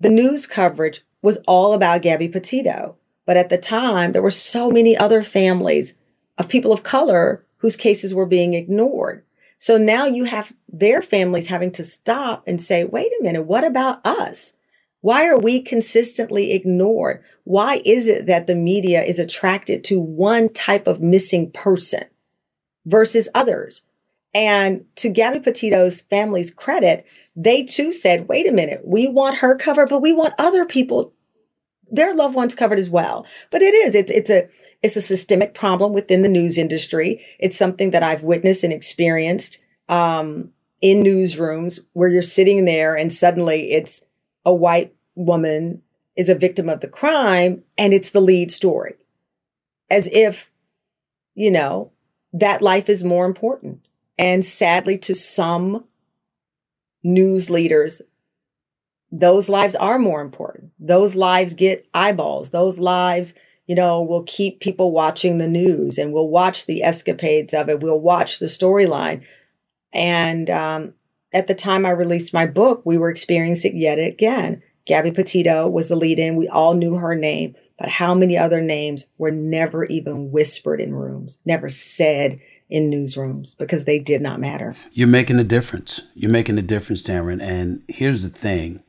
[SPEAKER 4] the news coverage was all about Gabby Petito. But at the time, there were so many other families of people of color whose cases were being ignored. So now you have their families having to stop and say, wait a minute, what about us? Why are we consistently ignored? Why is it that the media is attracted to one type of missing person versus others? And to Gabby Petito's family's credit, they too said, wait a minute, we want her covered, but we want other people, their loved ones covered as well. But it is, it's, it's a, it's a systemic problem within the news industry. It's something that I've witnessed and experienced, um, in newsrooms where you're sitting there and suddenly it's a white woman is a victim of the crime and it's the lead story. As if, you know, that life is more important. And sadly, to some news leaders, those lives are more important. Those lives get eyeballs. Those lives, you know, will keep people watching the news and we'll watch the escapades of it. We'll watch the storyline. And um, at the time I released my book, we were experiencing it yet again. Gabby Petito was the lead in. We all knew her name, but how many other names were never even whispered in rooms, never said in newsrooms because they did not matter.
[SPEAKER 2] You're making a difference. You're making a difference, Tamron. And here's the thing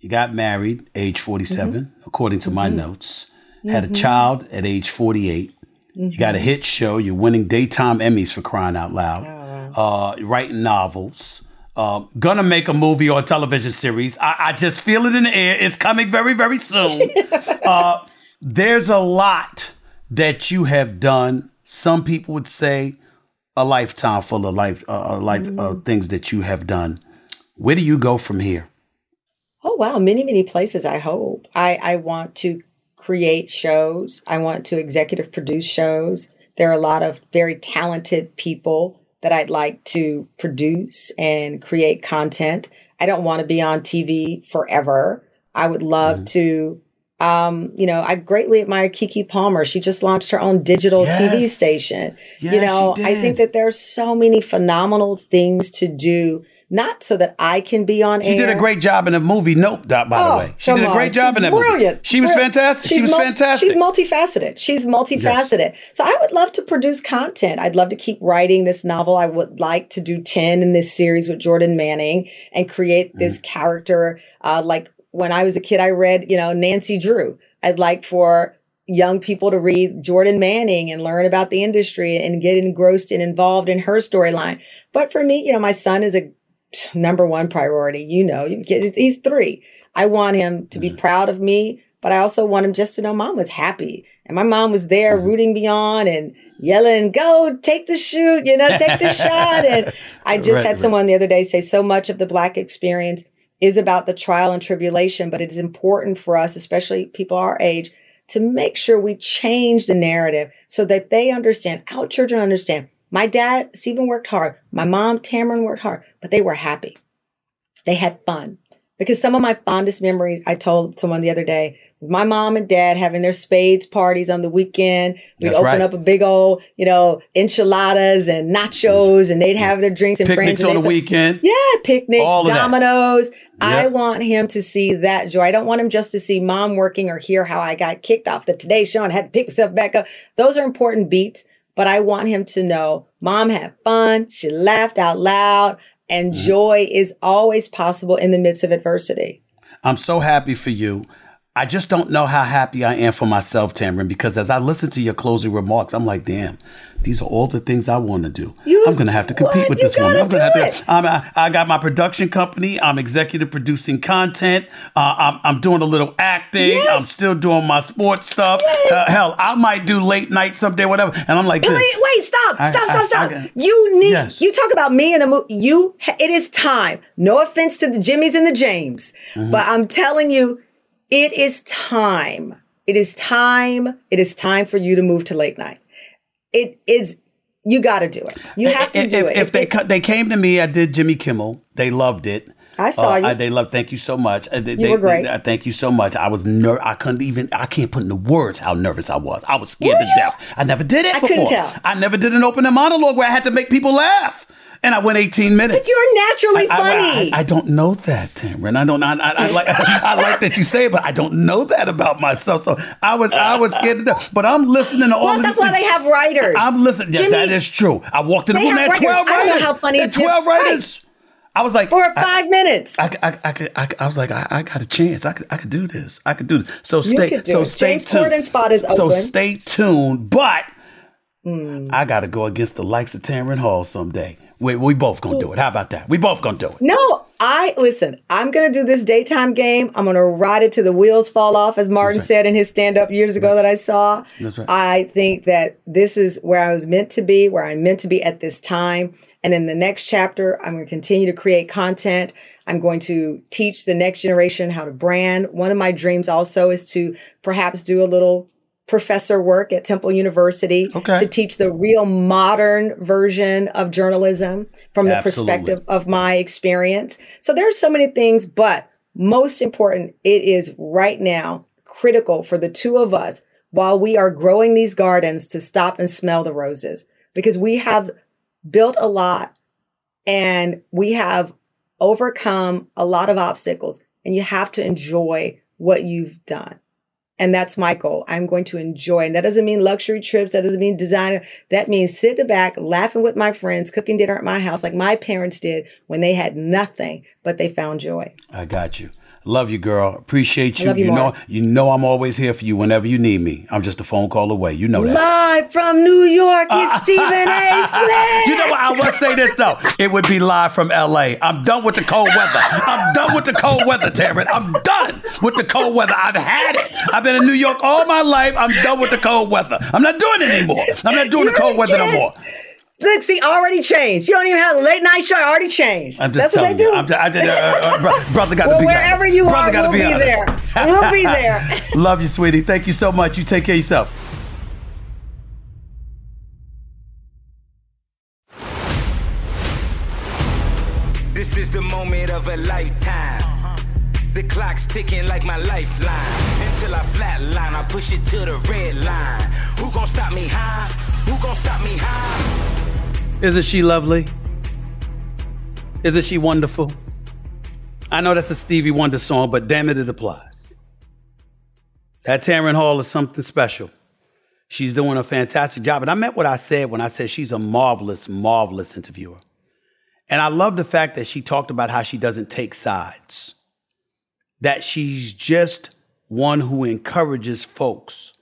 [SPEAKER 2] you got married age 47, mm-hmm. according to my mm-hmm. notes, had a mm-hmm. child at age 48. You got a hit show. You're winning daytime Emmys for crying out loud. Oh, uh, you're writing novels. Uh, gonna make a movie or a television series. I, I just feel it in the air. It's coming very, very soon. uh, there's a lot that you have done. Some people would say a lifetime full of life, uh, uh, life uh, things that you have done. Where do you go from here?
[SPEAKER 4] Oh wow, many many places. I hope. I I want to create shows. I want to executive produce shows. There are a lot of very talented people that I'd like to produce and create content. I don't want to be on TV forever. I would love to um, you know, I greatly admire Keke Palmer. She just launched her own digital TV station.
[SPEAKER 2] Yes,
[SPEAKER 4] you know, I think that there's so many phenomenal things to do, not so that I can be on
[SPEAKER 2] She
[SPEAKER 4] air.
[SPEAKER 2] did a great job in the movie Nope, by the
[SPEAKER 4] Oh,
[SPEAKER 2] way. She did a great
[SPEAKER 4] on.
[SPEAKER 2] job in that
[SPEAKER 4] Brilliant.
[SPEAKER 2] movie. She was
[SPEAKER 4] Brilliant.
[SPEAKER 2] fantastic. she
[SPEAKER 4] She's
[SPEAKER 2] was
[SPEAKER 4] multi-
[SPEAKER 2] fantastic.
[SPEAKER 4] She's multifaceted. She's multifaceted. So I would love to produce content. I'd love to keep writing this novel. I would like to do 10 in this series with Jordan Manning and create
[SPEAKER 2] Mm.
[SPEAKER 4] this character. Uh, like when I was a kid, I read, you know, Nancy Drew. I'd like for young people to read Jordan Manning and learn about the industry and get engrossed and involved in her storyline. But for me, you know, my son is a number one priority. You know, he's three. I want him to be mm-hmm. proud of me, but I also want him just to know mom was happy. And my mom was there mm-hmm. rooting me on and yelling, go take the shoot, you know, take the shot. And I just
[SPEAKER 2] Right,
[SPEAKER 4] had
[SPEAKER 2] right.
[SPEAKER 4] someone the other day say so much of the black experience is about the trial and tribulation, but it is important for us, especially people our age, to make sure we change the narrative so that they understand, our children understand. My dad, Stephen worked hard. My mom, Tamron worked hard, but they were happy. They had fun. Because some of my fondest memories, I told someone the other day, was my mom and dad having their spades parties on the weekend. We'd
[SPEAKER 2] That's
[SPEAKER 4] open
[SPEAKER 2] right.
[SPEAKER 4] up a big old, you know, enchiladas and nachos and they'd have their drinks and
[SPEAKER 2] Picnics
[SPEAKER 4] friends. and
[SPEAKER 2] on the weekend.
[SPEAKER 4] yeah, picnics,
[SPEAKER 2] All of that.
[SPEAKER 4] dominoes. I want him to see that joy. I don't want him just to see mom working or hear how I got kicked off the Today Show and had to pick myself back up. Those are important beats, but I want him to know mom had fun. She laughed out loud and
[SPEAKER 2] Mm-hmm.
[SPEAKER 4] joy is always possible in the midst of adversity.
[SPEAKER 2] I'm so happy for you. I just don't know how happy I am for myself, Tamron, because as I listen to your closing remarks, I'm like, damn, these are all the things I want to do.
[SPEAKER 4] You-
[SPEAKER 2] I'm going to have to compete
[SPEAKER 4] what?
[SPEAKER 2] with
[SPEAKER 4] You
[SPEAKER 2] this woman. I'm gonna have to. I'm, I, I got my production company. I'm executive producing content. Uh, I'm, I'm doing a little acting.
[SPEAKER 4] Yes.
[SPEAKER 2] I'm still doing my sports stuff. Uh, hell, I might do late night someday, whatever. And I'm like,
[SPEAKER 4] Wait, wait, stop,
[SPEAKER 2] I-
[SPEAKER 4] stop,
[SPEAKER 2] I-
[SPEAKER 4] stop, stop. you need,
[SPEAKER 2] Yes.
[SPEAKER 4] you talk about me and the movie. You, it is time. No offense to the Jimmys and the James,
[SPEAKER 2] Mm-hmm.
[SPEAKER 4] but I'm telling you, it is time. It is time. It is time for you to move to late night. It is, you got to do it. You have to
[SPEAKER 2] if,
[SPEAKER 4] do
[SPEAKER 2] if,
[SPEAKER 4] it.
[SPEAKER 2] If they co- they came to me, I did Jimmy Kimmel. They loved it.
[SPEAKER 4] I saw
[SPEAKER 2] Uh,
[SPEAKER 4] you.
[SPEAKER 2] I, they love. Thank you so much. Uh, They,
[SPEAKER 4] You were great.
[SPEAKER 2] they- thank you so much. I was ner- I couldn't even. I can't put into words how nervous I was. I was scared
[SPEAKER 4] Were
[SPEAKER 2] to
[SPEAKER 4] you?
[SPEAKER 2] death. I never did it
[SPEAKER 4] I
[SPEAKER 2] before.
[SPEAKER 4] couldn't tell.
[SPEAKER 2] I never did an opening monologue where I had to make people laugh, and I went 18 minutes.
[SPEAKER 4] But You're naturally
[SPEAKER 2] I- I-
[SPEAKER 4] funny.
[SPEAKER 2] I, I don't know that, Tamron. I don't. I, I, I like. I like that you say it, but I don't know that about myself. So I was. I was scared to death. But I'm listening to all.
[SPEAKER 4] well, that's why they have writers.
[SPEAKER 2] I'm listening. Yeah,
[SPEAKER 4] Jimmy,
[SPEAKER 2] that is true. I walked in the room. They had 12
[SPEAKER 4] writers. I don't know how funny
[SPEAKER 2] They had
[SPEAKER 4] Jim-
[SPEAKER 2] 12
[SPEAKER 4] right.
[SPEAKER 2] writers. I was like,
[SPEAKER 4] for
[SPEAKER 2] I-
[SPEAKER 4] five minutes.
[SPEAKER 2] I, I, I, I, I was like, I, I got a chance. I could, I could do this. I could do this. So stay, so
[SPEAKER 4] it.
[SPEAKER 2] stay
[SPEAKER 4] James
[SPEAKER 2] tuned.
[SPEAKER 4] Corden's spot is
[SPEAKER 2] So
[SPEAKER 4] open.
[SPEAKER 2] stay tuned. But
[SPEAKER 4] Hmm.
[SPEAKER 2] I got to go against the likes of Tamron Hall someday. We, we both gonna do it. How about that? We both gonna do it.
[SPEAKER 4] No, I listen. I'm to do this daytime game. I'm to ride it to the wheels fall off, as Martin said in his stand up years ago that I saw.
[SPEAKER 2] That's right.
[SPEAKER 4] I think that this is where I was meant to be, where I'm meant to be at this time. And in the next chapter, I'm to continue to create content. I'm going to teach the next generation how to brand. One of my dreams also is to perhaps do a little professor work at Temple University
[SPEAKER 2] Okay.
[SPEAKER 4] to teach the real modern version of journalism from the
[SPEAKER 2] Absolutely.
[SPEAKER 4] perspective of my experience. So there are so many things, but most important, it is right now critical for the two of us while we are growing these gardens to stop and smell the roses because we have built a lot and we have overcome a lot of obstacles and you have to enjoy what you've done. And that's my goal. I'm going to enjoy. And that doesn't mean luxury trips. That doesn't mean designer. That means sit in the back, laughing with my friends, cooking dinner at my house like my parents did when they had nothing, but they found joy.
[SPEAKER 2] I got you. Love you, girl. Appreciate you.
[SPEAKER 4] love you
[SPEAKER 2] know, you know, I'm always here for you whenever you need me. I'm just a phone call away. You know that.
[SPEAKER 4] Live from New York is Stephen A. Smith.
[SPEAKER 2] You know what? I will say this though. It would be live from LA. I'm done with the cold weather. I'm done with the cold weather, Tamron. I'm done with the cold weather. I've had it. I've been in New York all my life. I'm done with the cold weather. I'm not doing it anymore. I'm not doing the
[SPEAKER 4] You're
[SPEAKER 2] cold weather no more.
[SPEAKER 4] Look, see, already changed. You don't even have a late night show. Already changed.
[SPEAKER 2] I'm just
[SPEAKER 4] That's what
[SPEAKER 2] telling
[SPEAKER 4] they do.
[SPEAKER 2] I'm just, I did, uh, uh, bro- brother got
[SPEAKER 4] well,
[SPEAKER 2] to be
[SPEAKER 4] wherever
[SPEAKER 2] honest.
[SPEAKER 4] you
[SPEAKER 2] brother
[SPEAKER 4] are,
[SPEAKER 2] gotta
[SPEAKER 4] we'll be,
[SPEAKER 2] honest.
[SPEAKER 4] there. We'll be there.
[SPEAKER 2] Love you, sweetie. Thank you so much. You take care of yourself.
[SPEAKER 3] This is the moment of a lifetime. The clock's ticking like my lifeline. Until I flatline, I push it to the red line. Who gon' stop me high? Who gon' stop me high?
[SPEAKER 2] Isn't she lovely? Isn't she wonderful? I know that's a Stevie Wonder song, but damn it, it applies. That Tamron Hall is something special. She's doing a fantastic job. And I meant what I said when I said she's a marvelous, marvelous interviewer. And I love the fact that she talked about how she doesn't take sides, that she's just one who encourages folks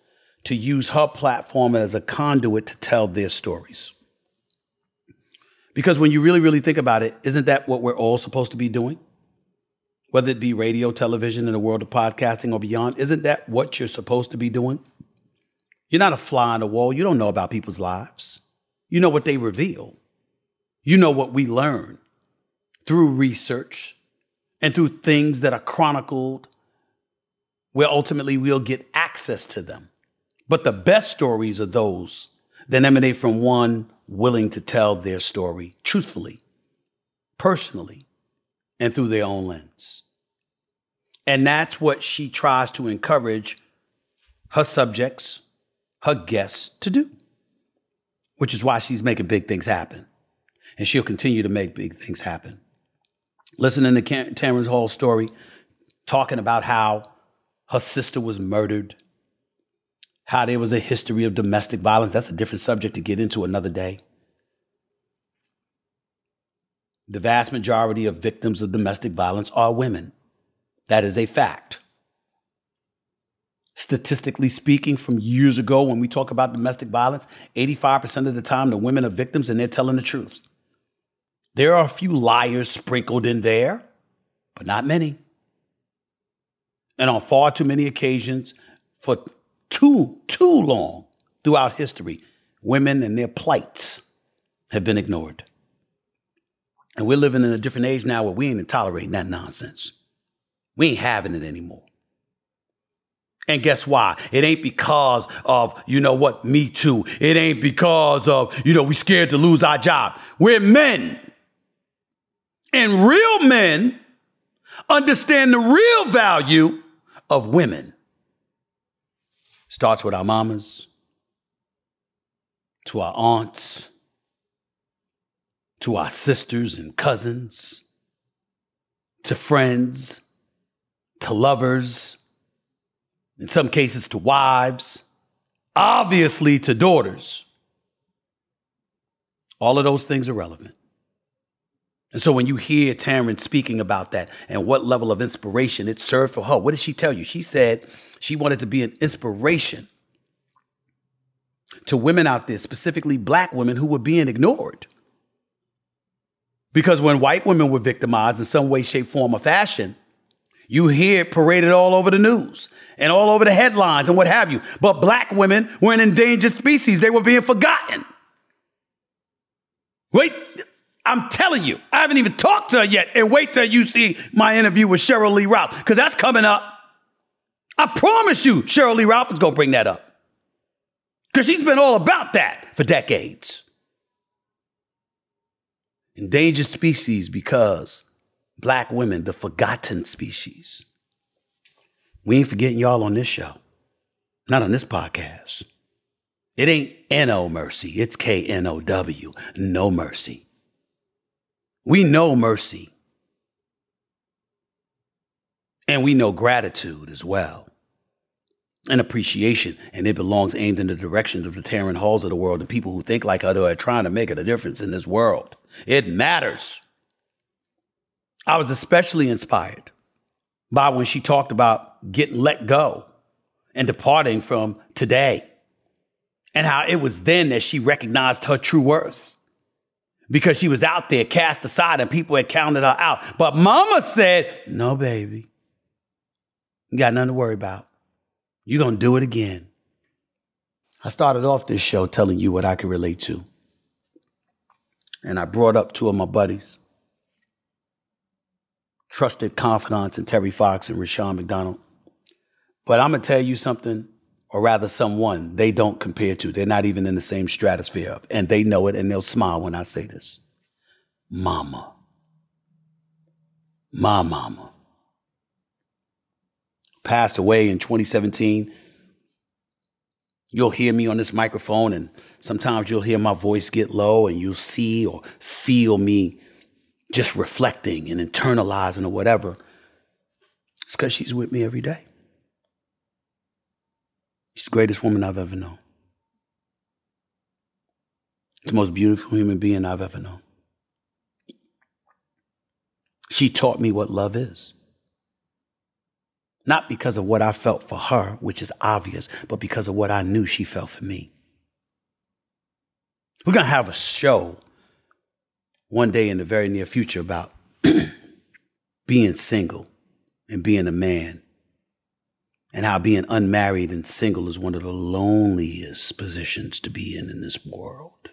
[SPEAKER 2] to use her platform as a conduit to tell their stories. Because when you really, really think about it, isn't that what we're all supposed to be doing? Whether it be radio, television, in the world of podcasting or beyond, isn't that what you're supposed to be doing? You're not a fly on the wall. You don't know about people's lives. You know what they reveal. You know what we learn through research, and through things that are chronicled where ultimately we'll get access to them. But the best stories are those that emanate from one willing to tell their story truthfully, personally, and through their own lens. And that's what she tries to encourage her subjects, her guests to do, which is why she's making big things happen. And she'll continue to make big things happen. Listening to Tamron whole story, talking about how her sister was murdered, how there was a history of domestic violence. That's a different subject to get into another day. The vast majority of victims of domestic violence are women. That is a fact. Statistically speaking, from years ago, when we talk about domestic violence, 85% of the time the women are victims and they're telling the truth. There are a few liars sprinkled in there, but not many. And on far too many occasions, for too, too long throughout history, women and their plights have been ignored. And we're living in a different age now where we ain't tolerating that nonsense. We ain't having it anymore. And guess why? It ain't because of, you know what, me too. It ain't because of, you know, we scared to lose our job. We're men. And real men understand the real value of women. Starts with our mamas, to our aunts, to our sisters and cousins, to friends, to lovers, in some cases to wives, obviously to daughters. All of those things are relevant. And so when you hear Tamron speaking about that and what level of inspiration it served for her, what did she tell you? She said she wanted to be an inspiration to women out there, specifically black women who were being ignored. Because when white women were victimized in some way, shape, form, or fashion, you hear it paraded all over the news and all over the headlines and what have you. But black women were an endangered species. They were being forgotten. Wait, I'm telling you, I haven't even talked to her yet. And wait till you see my interview with Sheryl Lee Ralph, because that's coming up. I promise you, Sheryl Lee Ralph is going to bring that up. Because she's been all about that for decades. Endangered species because black women, the forgotten species. We ain't forgetting y'all on this show, not on this podcast. It ain't N-O mercy, it's K-N-O-W, no mercy. We know mercy. And we know gratitude as well. And appreciation. And it belongs aimed in the directions of the Tamron Halls of the world and people who think like her are trying to make a difference in this world. It matters. I was especially inspired by when she talked about getting let go and departing from today and how it was then that she recognized her true worth because she was out there cast aside and people had counted her out. But mama said, No, baby, you got nothing to worry about. You're going to do it again. I started off this show telling you what I could relate to. And I brought up two of my buddies trusted confidants in Terry Fox and Rushion McDonald. But I'm going to tell you something, or rather, someone they don't compare to. They're not even in the same stratosphere of, and they know it, and they'll smile when I say this. Mama. My mama. Passed away in 2017. You'll hear me on this microphone, and sometimes you'll hear my voice get low, and you'll see or feel me just reflecting and internalizing or whatever, it's because she's with me every day. She's the greatest woman I've ever known. The most beautiful human being I've ever known. She taught me what love is. Not because of what I felt for her, which is obvious, but because of what I knew she felt for me. We're going to have a show one day in the very near future about being single and being a man and how being unmarried and single is one of the loneliest positions to be in in this world.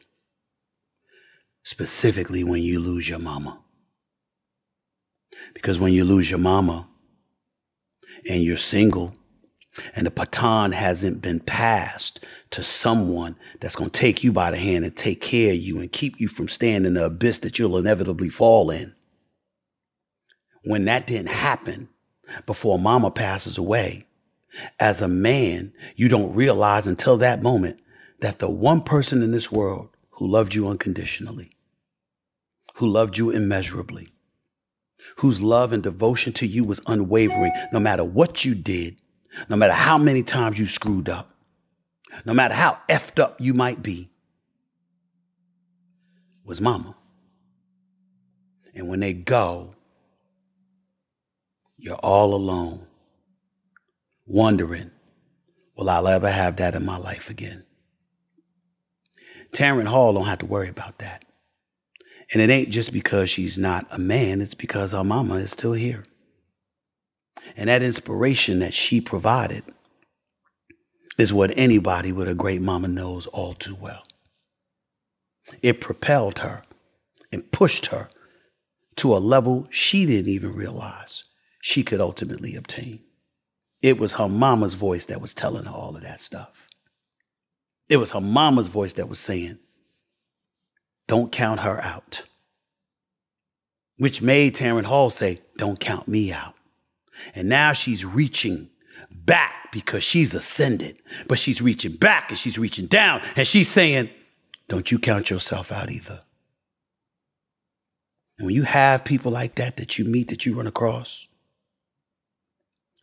[SPEAKER 2] Specifically when you lose your mama. Because when you lose your mama and you're single and the baton hasn't been passed to someone that's going to take you by the hand and take care of you and keep you from staying in the abyss that you'll inevitably fall in. When that didn't happen before mama passes away, as a man, you don't realize until that moment that the one person in this world who loved you unconditionally, who loved you immeasurably, whose love and devotion to you was unwavering, no matter what you did, no matter how many times you screwed up, no matter how effed up you might be, was mama. And when they go, you're all alone, wondering, will I ever have that in my life again? Tamron Hall don't have to worry about that. And it ain't just because she's not a man, it's because her mama is still here. And that inspiration that she provided is what anybody with a great mama knows all too well. It propelled her and pushed her to a level she didn't even realize she could ultimately obtain. It was her mama's voice that was telling her all of that stuff. It was her mama's voice that was saying, don't count her out. Which made Tamron Hall say, don't count me out. And now she's reaching back because she's ascended, but she's reaching back and she's reaching down and she's saying, don't you count yourself out either. And when you have people like that that you meet, that you run across,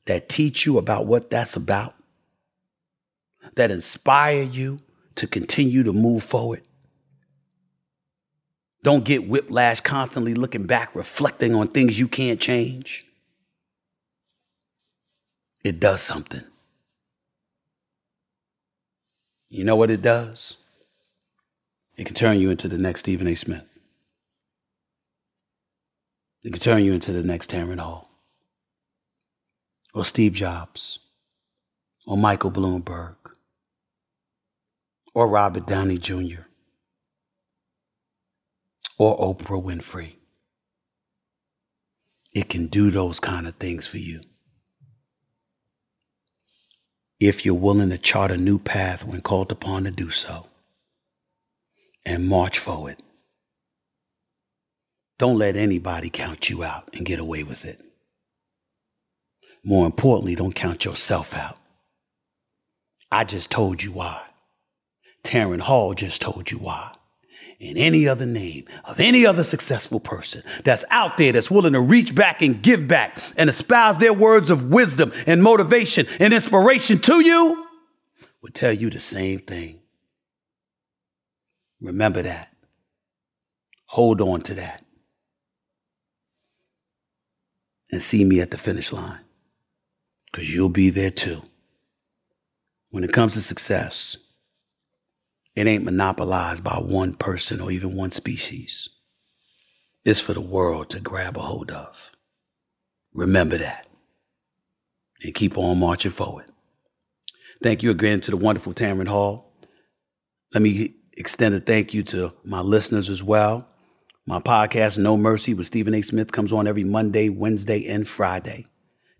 [SPEAKER 2] that teach you about what that's about, that inspire you to continue to move forward. Don't get whiplash constantly looking back, reflecting on things you can't change. It does something. You know what it does? It can turn you into the next Stephen A. Smith. It can turn you into the next Tamron Hall. Or Steve Jobs. Or Michael Bloomberg. Or Robert Downey Jr. Or Oprah Winfrey. It can do those kind of things for you if you're willing to chart a new path when called upon to do so and march forward. Don't let anybody count you out and get away with it. More importantly, don't count yourself out. I just told you why. Tamron Hall just told you why in any other name of any other successful person that's out there that's willing to reach back and give back and espouse their words of wisdom and motivation and inspiration to you would tell you the same thing. Remember that. Hold on to that. And see me at the finish line because you'll be there too. When it comes to success, it ain't monopolized by one person or even one species. It's for the world to grab a hold of. Remember that. And keep on marching forward. Thank you again to the wonderful Tamron Hall. Let me extend a thank you to my listeners as well. My podcast, No Mercy with Stephen A. Smith, comes on every Monday, Wednesday, and Friday.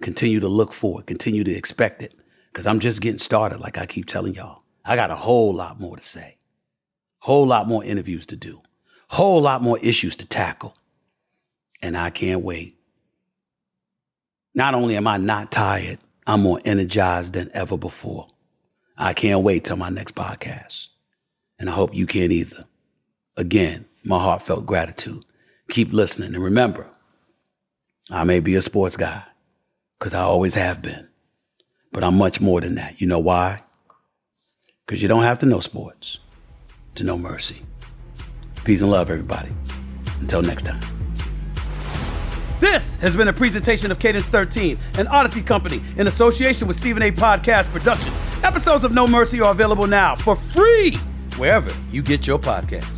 [SPEAKER 2] Continue to look for it, continue to expect it, because I'm just getting started, like I keep telling y'all. I got a whole lot more to say, whole lot more interviews to do, whole lot more issues to tackle. And I can't wait. Not only am I not tired, I'm more energized than ever before. I can't wait till my next podcast. And I hope you can either. Again, my heartfelt gratitude. Keep listening. And remember, I may be a sports guy, because I always have been. But I'm much more than that. You know why? Because you don't have to know sports to know mercy. Peace and love, everybody. Until next time. This has been a presentation of Cadence 13, an Odyssey company in association with Stephen A. Podcast Productions. Episodes of No Mercy are available now for free wherever you get your podcasts.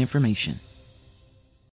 [SPEAKER 5] information.